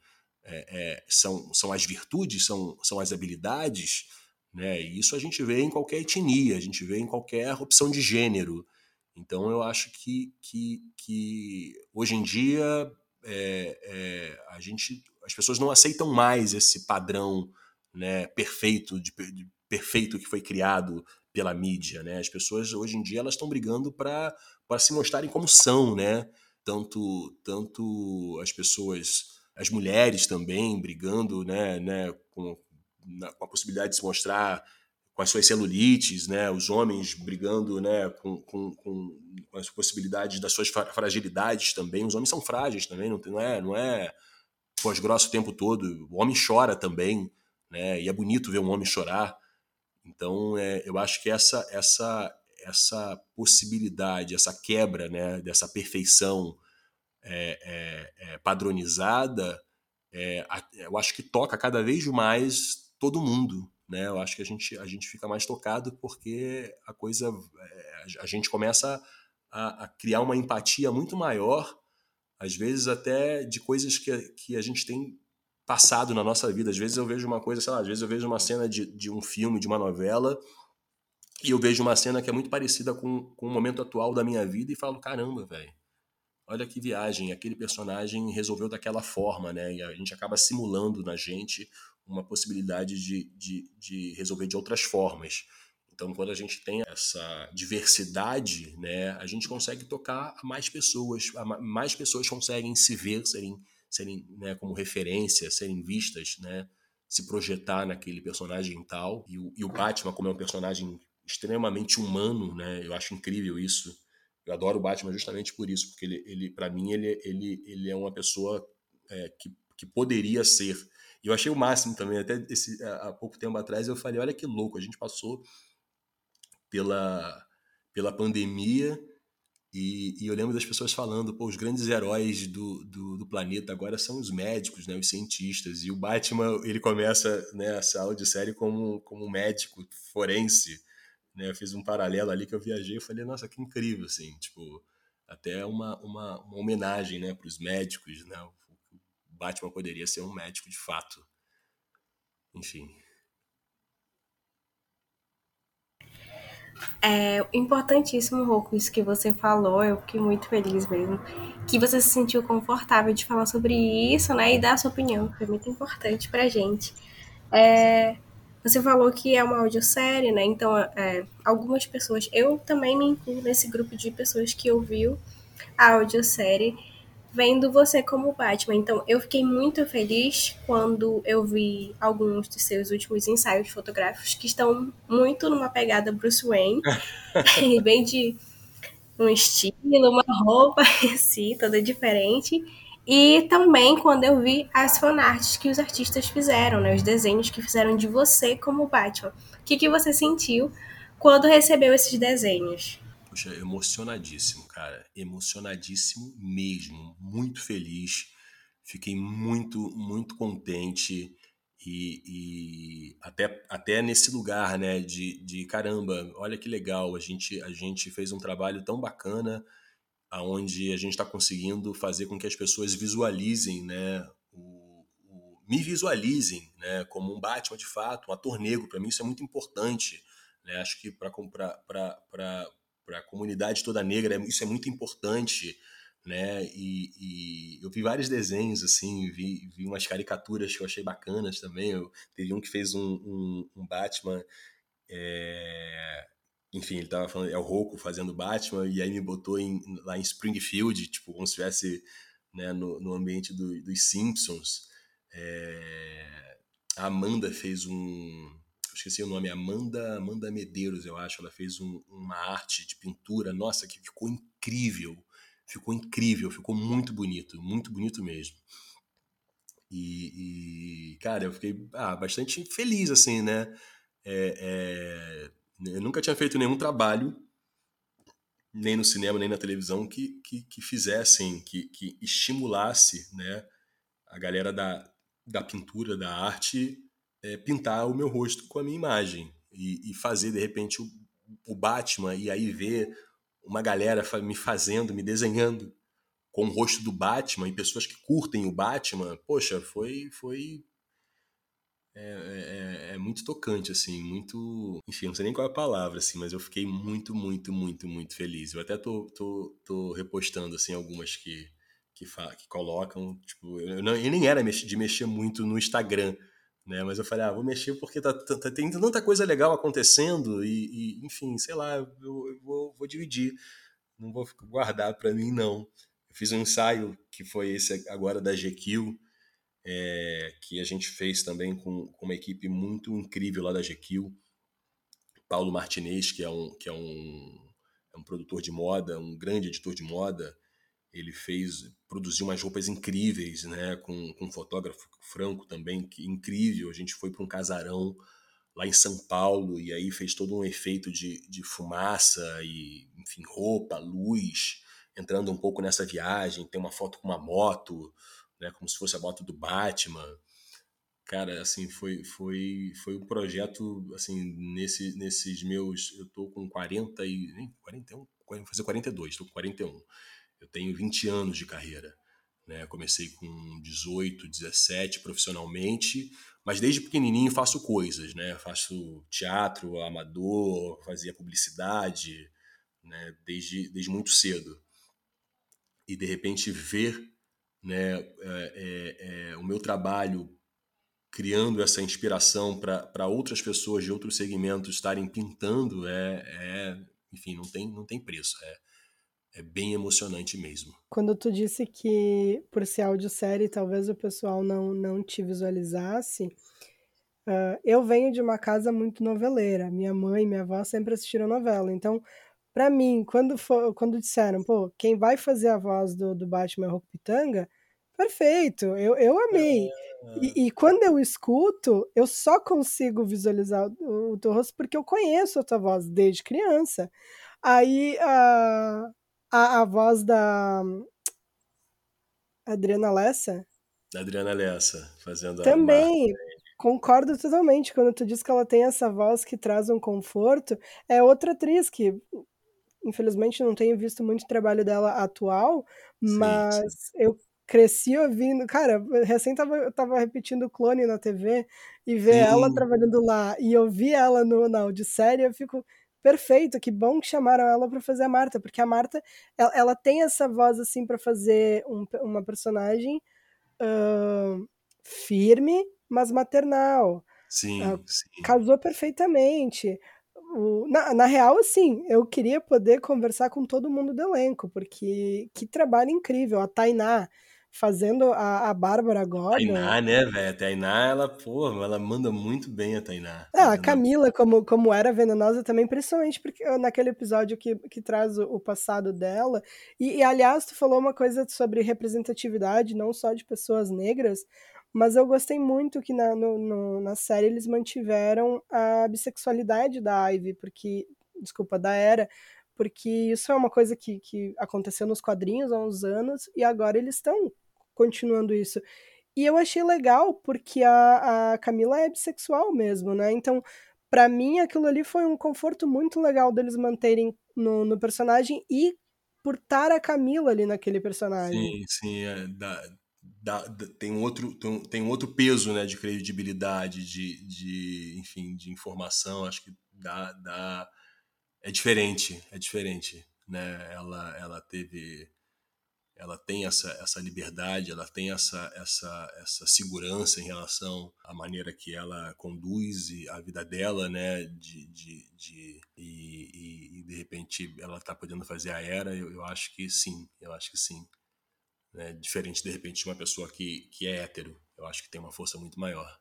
é, é, são, são as virtudes, são, são as habilidades, né? E isso a gente vê em qualquer etnia, a gente vê em qualquer opção de gênero. Então eu acho que, que, que hoje em dia é, é, a gente, as pessoas não aceitam mais esse padrão né, perfeito, de, de, perfeito que foi criado pela mídia. Né? As pessoas hoje em dia elas estão brigando para se mostrarem como são, né? Tanto, tanto as pessoas as mulheres também brigando né, né, com, na, com a possibilidade de se mostrar com as suas celulites, né, os homens brigando né, com, com, com as possibilidades das suas fragilidades também. Os homens são frágeis também, não, não é, não é pós-grosso o tempo todo. O homem chora também, né, e é bonito ver um homem chorar. Então, é, eu acho que essa, essa, essa possibilidade, essa quebra né, dessa perfeição é, é, é, padronizada, é, eu acho que toca cada vez mais todo mundo. Né? Eu acho que a gente, a gente fica mais tocado porque a coisa. É, a gente começa a, a, criar uma empatia muito maior, às vezes até de coisas que, que a gente tem passado na nossa vida. Às vezes eu vejo uma coisa, sei lá, às vezes eu vejo uma cena de, de um filme, de uma novela, e eu vejo uma cena que é muito parecida com, com o momento atual da minha vida e falo: caramba, velho olha que viagem, aquele personagem resolveu daquela forma, né? E a gente acaba simulando na gente uma possibilidade de, de, de resolver de outras formas. Então, quando a gente tem essa diversidade, né, a gente consegue tocar a mais pessoas, mais pessoas conseguem se ver, serem, serem né, como referência, serem vistas, né, se projetar naquele personagem tal. E o, e o Batman, como é um personagem extremamente humano, né, eu acho incrível isso. Eu adoro o Batman justamente por isso, porque ele, ele para mim, ele, ele, ele é uma pessoa é, que, que poderia ser. E eu achei o máximo também, até esse, há pouco tempo atrás eu falei, olha que louco, a gente passou pela, pela pandemia e, e, eu lembro das pessoas falando, pô, os grandes heróis do, do, do, planeta agora são os médicos, né, os cientistas. E o Batman, ele começa né, essa audiosérie como, como um médico forense. Né? Eu fiz um paralelo ali que eu viajei e falei, nossa, que incrível, assim, tipo, até uma, uma, uma homenagem né, para os médicos. Né? O Batman poderia ser um médico de fato. Enfim. É importantíssimo, Roku, isso que você falou. Eu fiquei muito feliz mesmo. Que você se sentiu confortável de falar sobre isso, né? E dar a sua opinião, que foi muito importante pra gente. É, você falou que é uma audiosérie, né? Então, é, algumas pessoas. Eu também me incluo nesse grupo de pessoas que ouviu a audiosérie vendo você como Batman. Então, eu fiquei muito feliz quando eu vi alguns dos seus últimos ensaios fotográficos que estão muito numa pegada Bruce Wayne, bem de um estilo, uma roupa assim, toda diferente. E também quando eu vi as fanarts que os artistas fizeram, né, os desenhos que fizeram de você como Batman. O que, que você sentiu quando recebeu esses desenhos? Poxa, emocionadíssimo, cara. Emocionadíssimo mesmo. Muito feliz. Fiquei muito, muito contente. E, e, até, até nesse lugar, né, de, de caramba, olha que legal, a gente, a gente fez um trabalho tão bacana, aonde a gente está conseguindo fazer com que as pessoas visualizem, né, o, o, me visualizem, né, como um Batman de fato, um ator negro, para mim isso é muito importante, né, acho que para para a comunidade toda negra, isso é muito importante, né? E, e, eu vi vários desenhos, assim, vi, vi umas caricaturas que eu achei bacanas também. Eu, teve um que fez um, um, um Batman, é... enfim, ele tava falando, é o Roku fazendo Batman, e aí me botou em, lá em Springfield, tipo, como se estivesse né, no, no ambiente do, dos Simpsons. É... A Amanda fez um esqueci o nome, Amanda, Amanda Medeiros, eu acho. Ela fez um, uma arte de pintura, nossa, que ficou incrível. Ficou incrível, ficou muito bonito, muito bonito mesmo. E, e cara, eu fiquei ah, bastante feliz, assim, né? É, é, eu nunca tinha feito nenhum trabalho, nem no cinema, nem na televisão, que, que, que fizessem, que, que estimulasse né, a galera da, da pintura, da arte, é, pintar o meu rosto com a minha imagem e, e fazer de repente o, o, Batman e aí ver uma galera me fazendo, me desenhando com o rosto do Batman e pessoas que curtem o Batman, poxa, foi foi é, é, é, muito tocante, assim, muito. Enfim, não sei nem qual é a palavra, assim, mas eu fiquei muito, muito, muito, muito feliz. Eu até tô, tô, tô repostando, assim, algumas que, que, que colocam. Tipo, eu, não, eu nem era de mexer muito no Instagram, né? Mas eu falei, ah, vou mexer porque tá, tá, tá tem tanta coisa legal acontecendo e, e enfim, sei lá, eu, eu vou, vou, dividir, não vou guardar para mim não. Eu fiz um ensaio que foi esse agora da GQ, é, que a gente fez também com, com, uma equipe muito incrível lá da GQ, Paulo Martinez, que é um que é um, é um produtor de moda, um grande editor de moda, ele fez produziu umas roupas incríveis, né? Com, com um fotógrafo franco também, que incrível. A gente foi para um casarão lá em São Paulo e aí fez todo um efeito de, de fumaça e, enfim, roupa, luz, entrando um pouco nessa viagem. Tem uma foto com uma moto, né? Como se fosse a moto do Batman. Cara, assim, foi foi foi um projeto assim nesse nesses meus, eu tô com 40 e 41, vou fazer 42, tô com 41 eu tenho 20 anos de carreira. Né? Comecei com 18, 17 profissionalmente, mas desde pequenininho faço coisas, né? Faço teatro, amador, fazia publicidade, né? Desde, desde muito cedo. E de repente ver né, é, é, é, o meu trabalho criando essa inspiração para outras pessoas de outros segmentos estarem pintando é, é enfim, não tem, não tem preço. É, é bem emocionante mesmo. Quando tu disse que por ser audiosérie talvez o pessoal não, não te visualizasse, uh, eu venho de uma casa muito noveleira. Minha mãe e minha avó sempre assistiram novela. Então, para mim, quando, for, quando disseram, pô, quem vai fazer a voz do, do Batman é o Pitanga, perfeito, eu, eu amei. E, e, quando eu escuto, eu só consigo visualizar o, o teu rosto porque eu conheço a tua voz desde criança. Aí a, a, a voz da Adriana Lessa. Adriana Lessa, fazendo Também. Concordo totalmente. Quando tu diz que ela tem essa voz que traz um conforto, é outra atriz que, infelizmente, não tenho visto muito trabalho dela atual, mas sim, eu cresci ouvindo. Cara, recém tava, tava repetindo o clone na TV e ver Sim. ela trabalhando lá e ouvir ela no, na audiosérie, eu fico. Perfeito, que bom que chamaram ela para fazer a Marta, porque a Marta ela, ela tem essa voz assim para fazer um, uma personagem uh, firme, mas maternal. Sim, uh, sim. Casou perfeitamente. O, na, na real, assim, eu queria poder conversar com todo mundo do elenco, porque que trabalho incrível. A Tainá, fazendo a, a Bárbara Gordon. Tainá, né, velho? A Tainá, ela, pô, ela manda muito bem a Tainá. Ah, a Camila, como, como era venenosa também, principalmente porque naquele episódio que, que traz o, o passado dela. E, e, aliás, tu falou uma coisa sobre representatividade, não só de pessoas negras, mas eu gostei muito que na, no, no, na série eles mantiveram a bissexualidade da Ivy, porque. Desculpa, da Era, porque isso é uma coisa que, que aconteceu nos quadrinhos há uns anos e agora eles estão continuando isso. E eu achei legal porque a, a Camila é bissexual mesmo, né? Então, para mim, aquilo ali foi um conforto muito legal deles manterem no, no personagem e por estar a Camila ali naquele personagem. Sim, sim. É, dá, dá, tem, um outro, tem, tem um outro peso né, de credibilidade, de, de, enfim, de informação. Acho que dá, dá, é diferente, é diferente, né? Ela, ela teve, ela tem essa, essa liberdade, ela tem essa, essa, essa segurança em relação à maneira que ela conduz a vida dela, né? De, de, de e, e, e de repente ela está podendo fazer a era. Eu, eu acho que sim, eu acho que sim. Né? Diferente de repente de uma pessoa que, que é hétero, eu acho que tem uma força muito maior.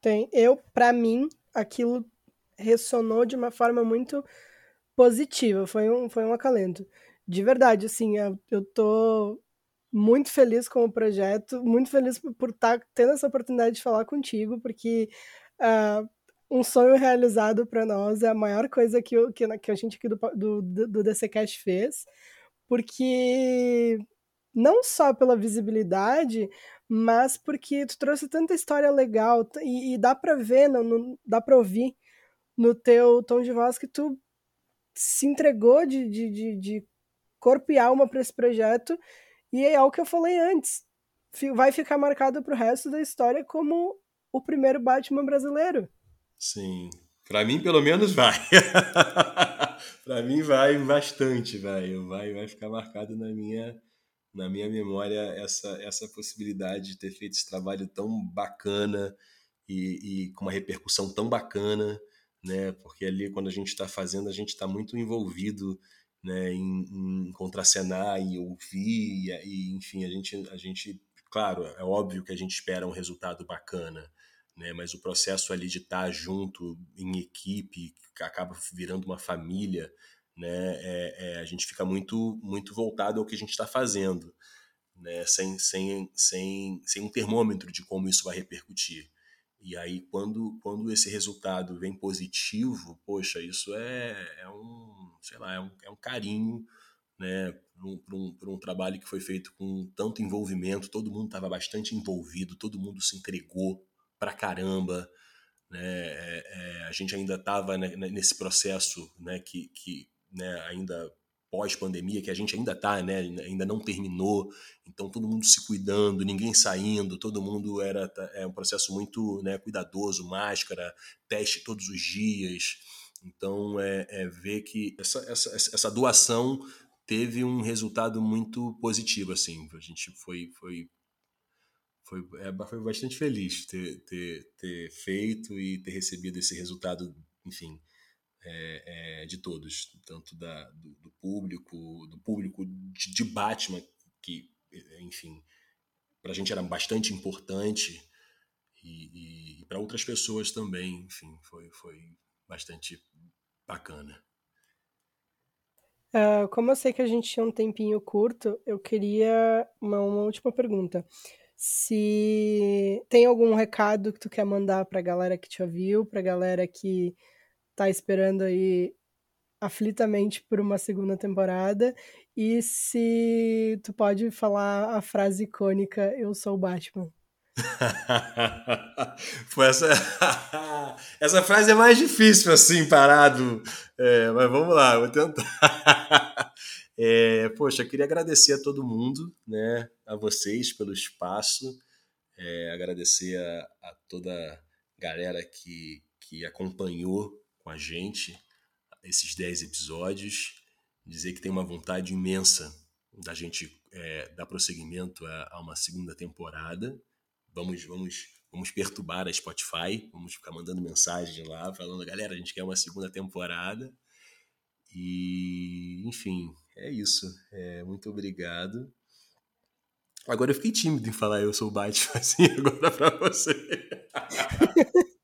Tem, eu para mim aquilo ressonou de uma forma muito positiva, foi um, foi um acalento. De verdade, assim, eu, tô muito feliz com o projeto, muito feliz por estar tá tendo essa oportunidade de falar contigo, porque uh, um sonho realizado para nós é a maior coisa que, que, que a gente aqui do, do, do DCCast fez, porque não só pela visibilidade, mas porque tu trouxe tanta história legal e, e dá para ver, não, não, dá para ouvir no teu tom de voz que tu se entregou de, de, de, de corpo e alma para esse projeto. E é o que eu falei antes. Vai ficar marcado para o resto da história como o primeiro Batman brasileiro. Sim. Para mim, pelo menos, vai. para mim, vai bastante, velho. Vai, vai ficar marcado na minha, na minha memória essa, essa possibilidade de ter feito esse trabalho tão bacana e, e com uma repercussão tão bacana né? Porque ali quando a gente está fazendo, a gente está muito envolvido né, em, em contracenar, em ouvir, e, e, enfim, a gente, a gente, claro, é óbvio que a gente espera um resultado bacana, né? Mas o processo ali de estar tá junto em equipe, que acaba virando uma família, né? É, é, a gente fica muito, muito voltado ao que a gente está fazendo, né? Sem, sem, sem, sem um termômetro de como isso vai repercutir. E aí, quando, quando esse resultado vem positivo, poxa, isso é, é um, sei lá, é um, é um carinho, né, para um, um, um trabalho que foi feito com tanto envolvimento, todo mundo estava bastante envolvido, todo mundo se entregou pra caramba, né, é, é, a gente ainda estava né, nesse processo, né, que, que né, ainda pós-pandemia, que a gente ainda está, né, ainda não terminou, então todo mundo se cuidando, ninguém saindo, todo mundo era tá, é um processo muito né, cuidadoso, máscara, teste todos os dias. Então é, é ver que essa, essa, essa doação teve um resultado muito positivo, assim, a gente foi, foi foi, é, foi bastante feliz ter, ter, ter feito e ter recebido esse resultado, enfim, é, é, de todos, tanto da, do, do público, do público de, de, Batman, que, enfim, para a gente era bastante importante, e, e para outras pessoas também, enfim, foi, foi bastante bacana. Uh, como eu sei que a gente tinha um tempinho curto, eu queria uma, uma última pergunta. Se tem algum recado que tu quer mandar para a galera que te ouviu, para a galera que tá esperando aí aflitamente por uma segunda temporada, e se tu pode falar a frase icônica Eu sou o Batman. Foi essa... essa frase é mais difícil assim, parado. É, mas vamos lá, vou tentar. É, poxa, eu queria agradecer a todo mundo, né? A vocês pelo espaço. É, agradecer a, a, toda a galera que, que acompanhou com a gente esses 10 episódios. Dizer que tem uma vontade imensa da gente é, dar prosseguimento a, a uma segunda temporada vamos, vamos, vamos perturbar a Spotify, vamos ficar mandando mensagem lá, falando, galera, a gente quer uma segunda temporada. E, enfim, é isso. É, muito obrigado. Agora eu fiquei tímido em falar eu sou o Batman assim agora pra você.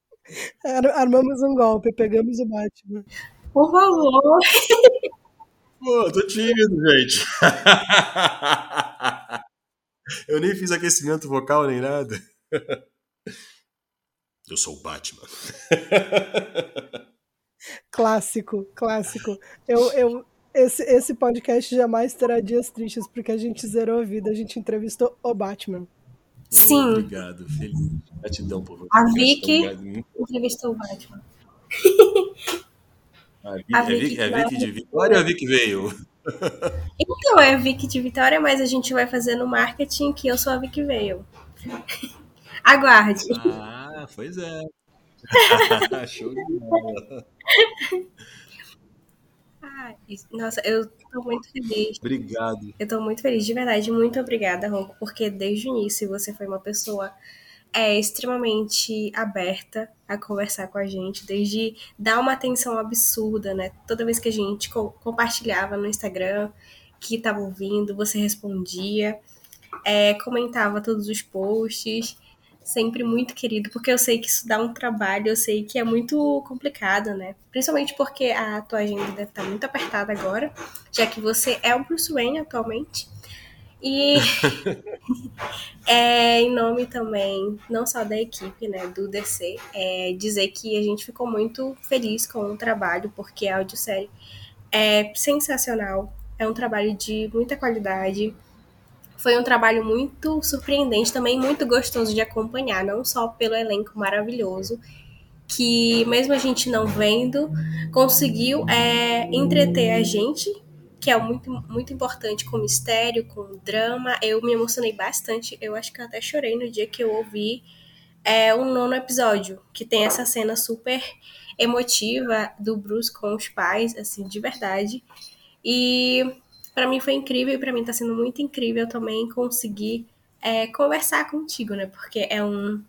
Armamos um golpe, pegamos o Batman. Por favor. Pô, tô tímido, gente. Eu nem fiz aquecimento vocal nem nada. Eu sou o Batman. Clássico, clássico. Eu, eu, esse, esse podcast jamais terá dias tristes, porque a gente zerou a vida, a gente entrevistou o Batman. Sim. Obrigado, feliz. Gratidão por você. A Vicky entrevistou o Batman. A Vicky, a Vicky, a Vicky de Vitória ou a Vicky veio? Então, é a Vicky de Vitória, mas a gente vai fazer no marketing que eu sou a Vicky veio. Aguarde. Ah, pois é. Show de bola. Ah, nossa, eu tô muito feliz. Obrigado. Eu tô muito feliz, de verdade. Muito obrigada, Ronco, porque desde o início você foi uma pessoa é, extremamente aberta a conversar com a gente, desde dar uma atenção absurda, né? Toda vez que a gente co compartilhava no Instagram que tava ouvindo, você respondia, é, comentava todos os posts sempre muito querido, porque eu sei que isso dá um trabalho, eu sei que é muito complicado, né? Principalmente porque a tua agenda deve estar muito apertada agora, já que você é o Bruce Wayne atualmente. E é, em nome também, não só da equipe, né, do DC, é dizer que a gente ficou muito feliz com o trabalho, porque a audiosérie é sensacional, é um trabalho de muita qualidade, foi um trabalho muito surpreendente, também muito gostoso de acompanhar, não só pelo elenco maravilhoso, que mesmo a gente não vendo, conseguiu é, entreter a gente, que é muito, muito importante com mistério, com drama. Eu me emocionei bastante, eu acho que eu até chorei no dia que eu ouvi é, o nono episódio, que tem essa cena super emotiva do Bruce com os pais, assim, de verdade. E para mim foi incrível e para mim tá sendo muito incrível também conseguir é, conversar contigo, né? Porque é um.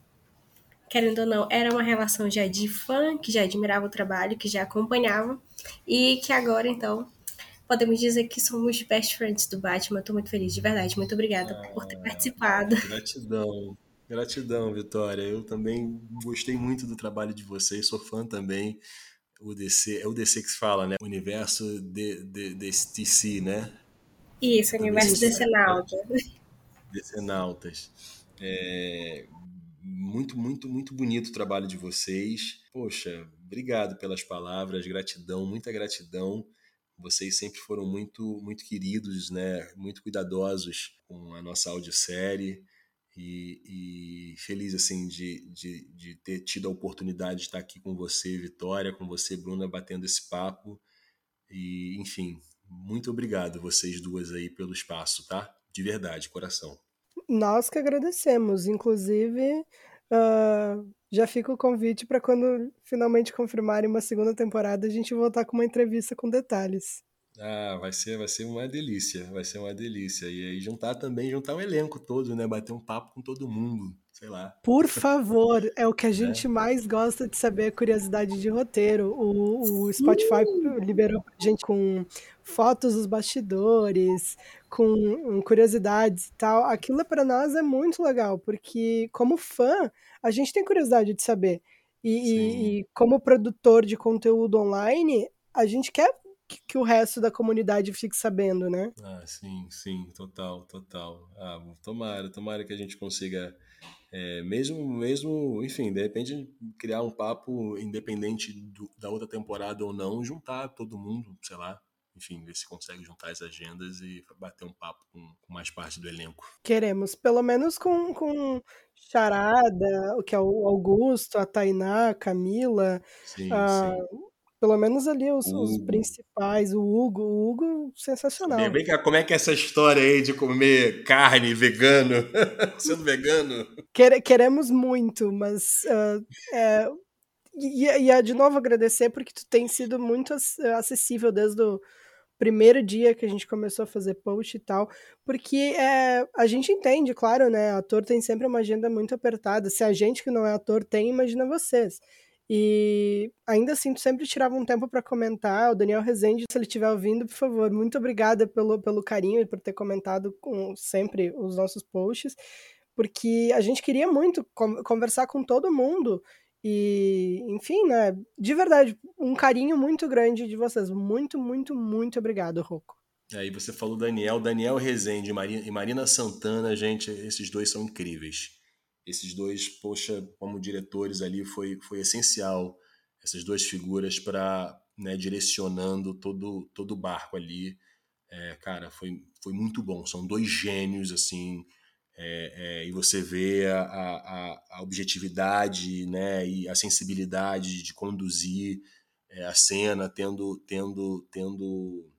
Querendo ou não, era uma relação já de fã, que já admirava o trabalho, que já acompanhava, e que agora, então, podemos dizer que somos best friends do Batman. Eu tô muito feliz, de verdade. Muito obrigada ah, por ter participado. Gratidão. Gratidão, Vitória. Eu também gostei muito do trabalho de vocês, sou fã também o DC, é o DC que se fala, né? Universo de, de, DC, né? Isso, universo DC Nautas. DC Nautas. É, muito, muito, muito bonito o trabalho de vocês. Poxa, obrigado pelas palavras, gratidão, muita gratidão. Vocês sempre foram muito, muito queridos, né? Muito cuidadosos com a nossa audiosérie. E, e, feliz assim de, de, de, ter tido a oportunidade de estar aqui com você, Vitória, com você, Bruna, batendo esse papo. E, enfim, muito obrigado vocês duas aí pelo espaço, tá? De verdade, coração. Nós que agradecemos. Inclusive, uh, já fica o convite para quando finalmente confirmarem uma segunda temporada, a gente voltar com uma entrevista com detalhes. Ah, vai ser, vai ser uma delícia, vai ser uma delícia. E aí juntar também, juntar o elenco todo, né? Bater um papo com todo mundo, sei lá. Por favor, é o que a gente é. mais gosta de saber, curiosidade de roteiro. O, o Spotify uh! liberou pra gente com fotos dos bastidores, com curiosidades e tal. Aquilo para nós é muito legal, porque como fã, a gente tem curiosidade de saber. E, e, como produtor de conteúdo online, a gente quer que, o resto da comunidade fique sabendo, né? Ah, sim, sim, total, total. Ah, tomara, tomara que a gente consiga, é, mesmo, mesmo, enfim, de repente criar um papo independente do, da outra temporada ou não, juntar todo mundo, sei lá, enfim, ver se consegue juntar as agendas e bater um papo com, com mais parte do elenco. Queremos, pelo menos com, com Charada, o que é o Augusto, a Tainá, a Camila. Sim, sim. Pelo menos ali os, os, principais, o Hugo, o Hugo, sensacional. Bem, bem, como é que é essa história aí de comer carne vegano, sendo vegano? queremos muito, mas uh, é, e, e, e, de novo agradecer porque tu tem sido muito acessível desde o primeiro dia que a gente começou a fazer post e tal, porque é, a gente entende, claro, né? Ator tem sempre uma agenda muito apertada. Se a gente que não é ator tem, imagina vocês. E ainda assim, tu sempre tirava um tempo para comentar. O Daniel Rezende, se ele estiver ouvindo, por favor, muito obrigada pelo, pelo carinho e por ter comentado com sempre os nossos posts, porque a gente queria muito conversar com todo mundo e, enfim, né? De verdade, um carinho muito grande de vocês. Muito, muito, muito obrigado, Rocco. Aí você falou Daniel, Daniel Rezende e Marina Santana, gente, esses dois são incríveis. Esses dois, poxa, como diretores ali, foi, foi essencial. Essas duas figuras para né, direcionando todo, todo o barco ali. É, cara, foi, foi muito bom. São dois gênios, assim, é, é, e você vê a, a, a, objetividade né, e a sensibilidade de conduzir é, a cena, tendo, tendo, tendo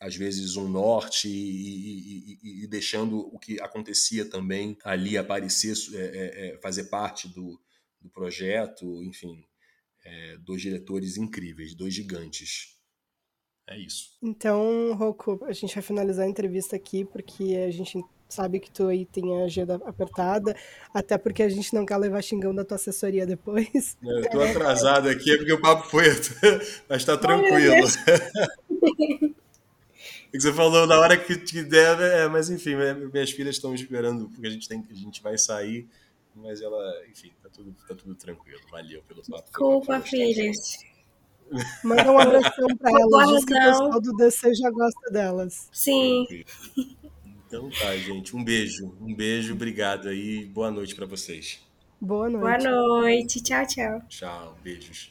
às vezes um norte e, e, e, deixando o que acontecia também ali aparecer, é, é, é, fazer parte do, do projeto, enfim, dois diretores incríveis, dois gigantes. É isso. Então, Rocco, a gente vai finalizar a entrevista aqui, porque a gente sabe que tu aí tem a agenda apertada, até porque a gente não quer levar xingão da tua assessoria depois. É, eu tô atrasado aqui, porque o papo foi, mas tá tranquilo. O que você falou na hora que, que der, é, mas enfim, minhas filhas estão esperando, porque a gente, tem, a gente vai sair, mas ela, enfim, tá tudo, tá tudo tranquilo. Valeu pelo papo. Desculpa, filhas. Manda um abração pra elas, diz que o pessoal do DC já gosta delas. Sim. Então tá, gente. Um beijo. Um beijo, obrigado aí. Boa noite para vocês. Boa noite. Boa noite. Tchau, tchau. Tchau, beijos.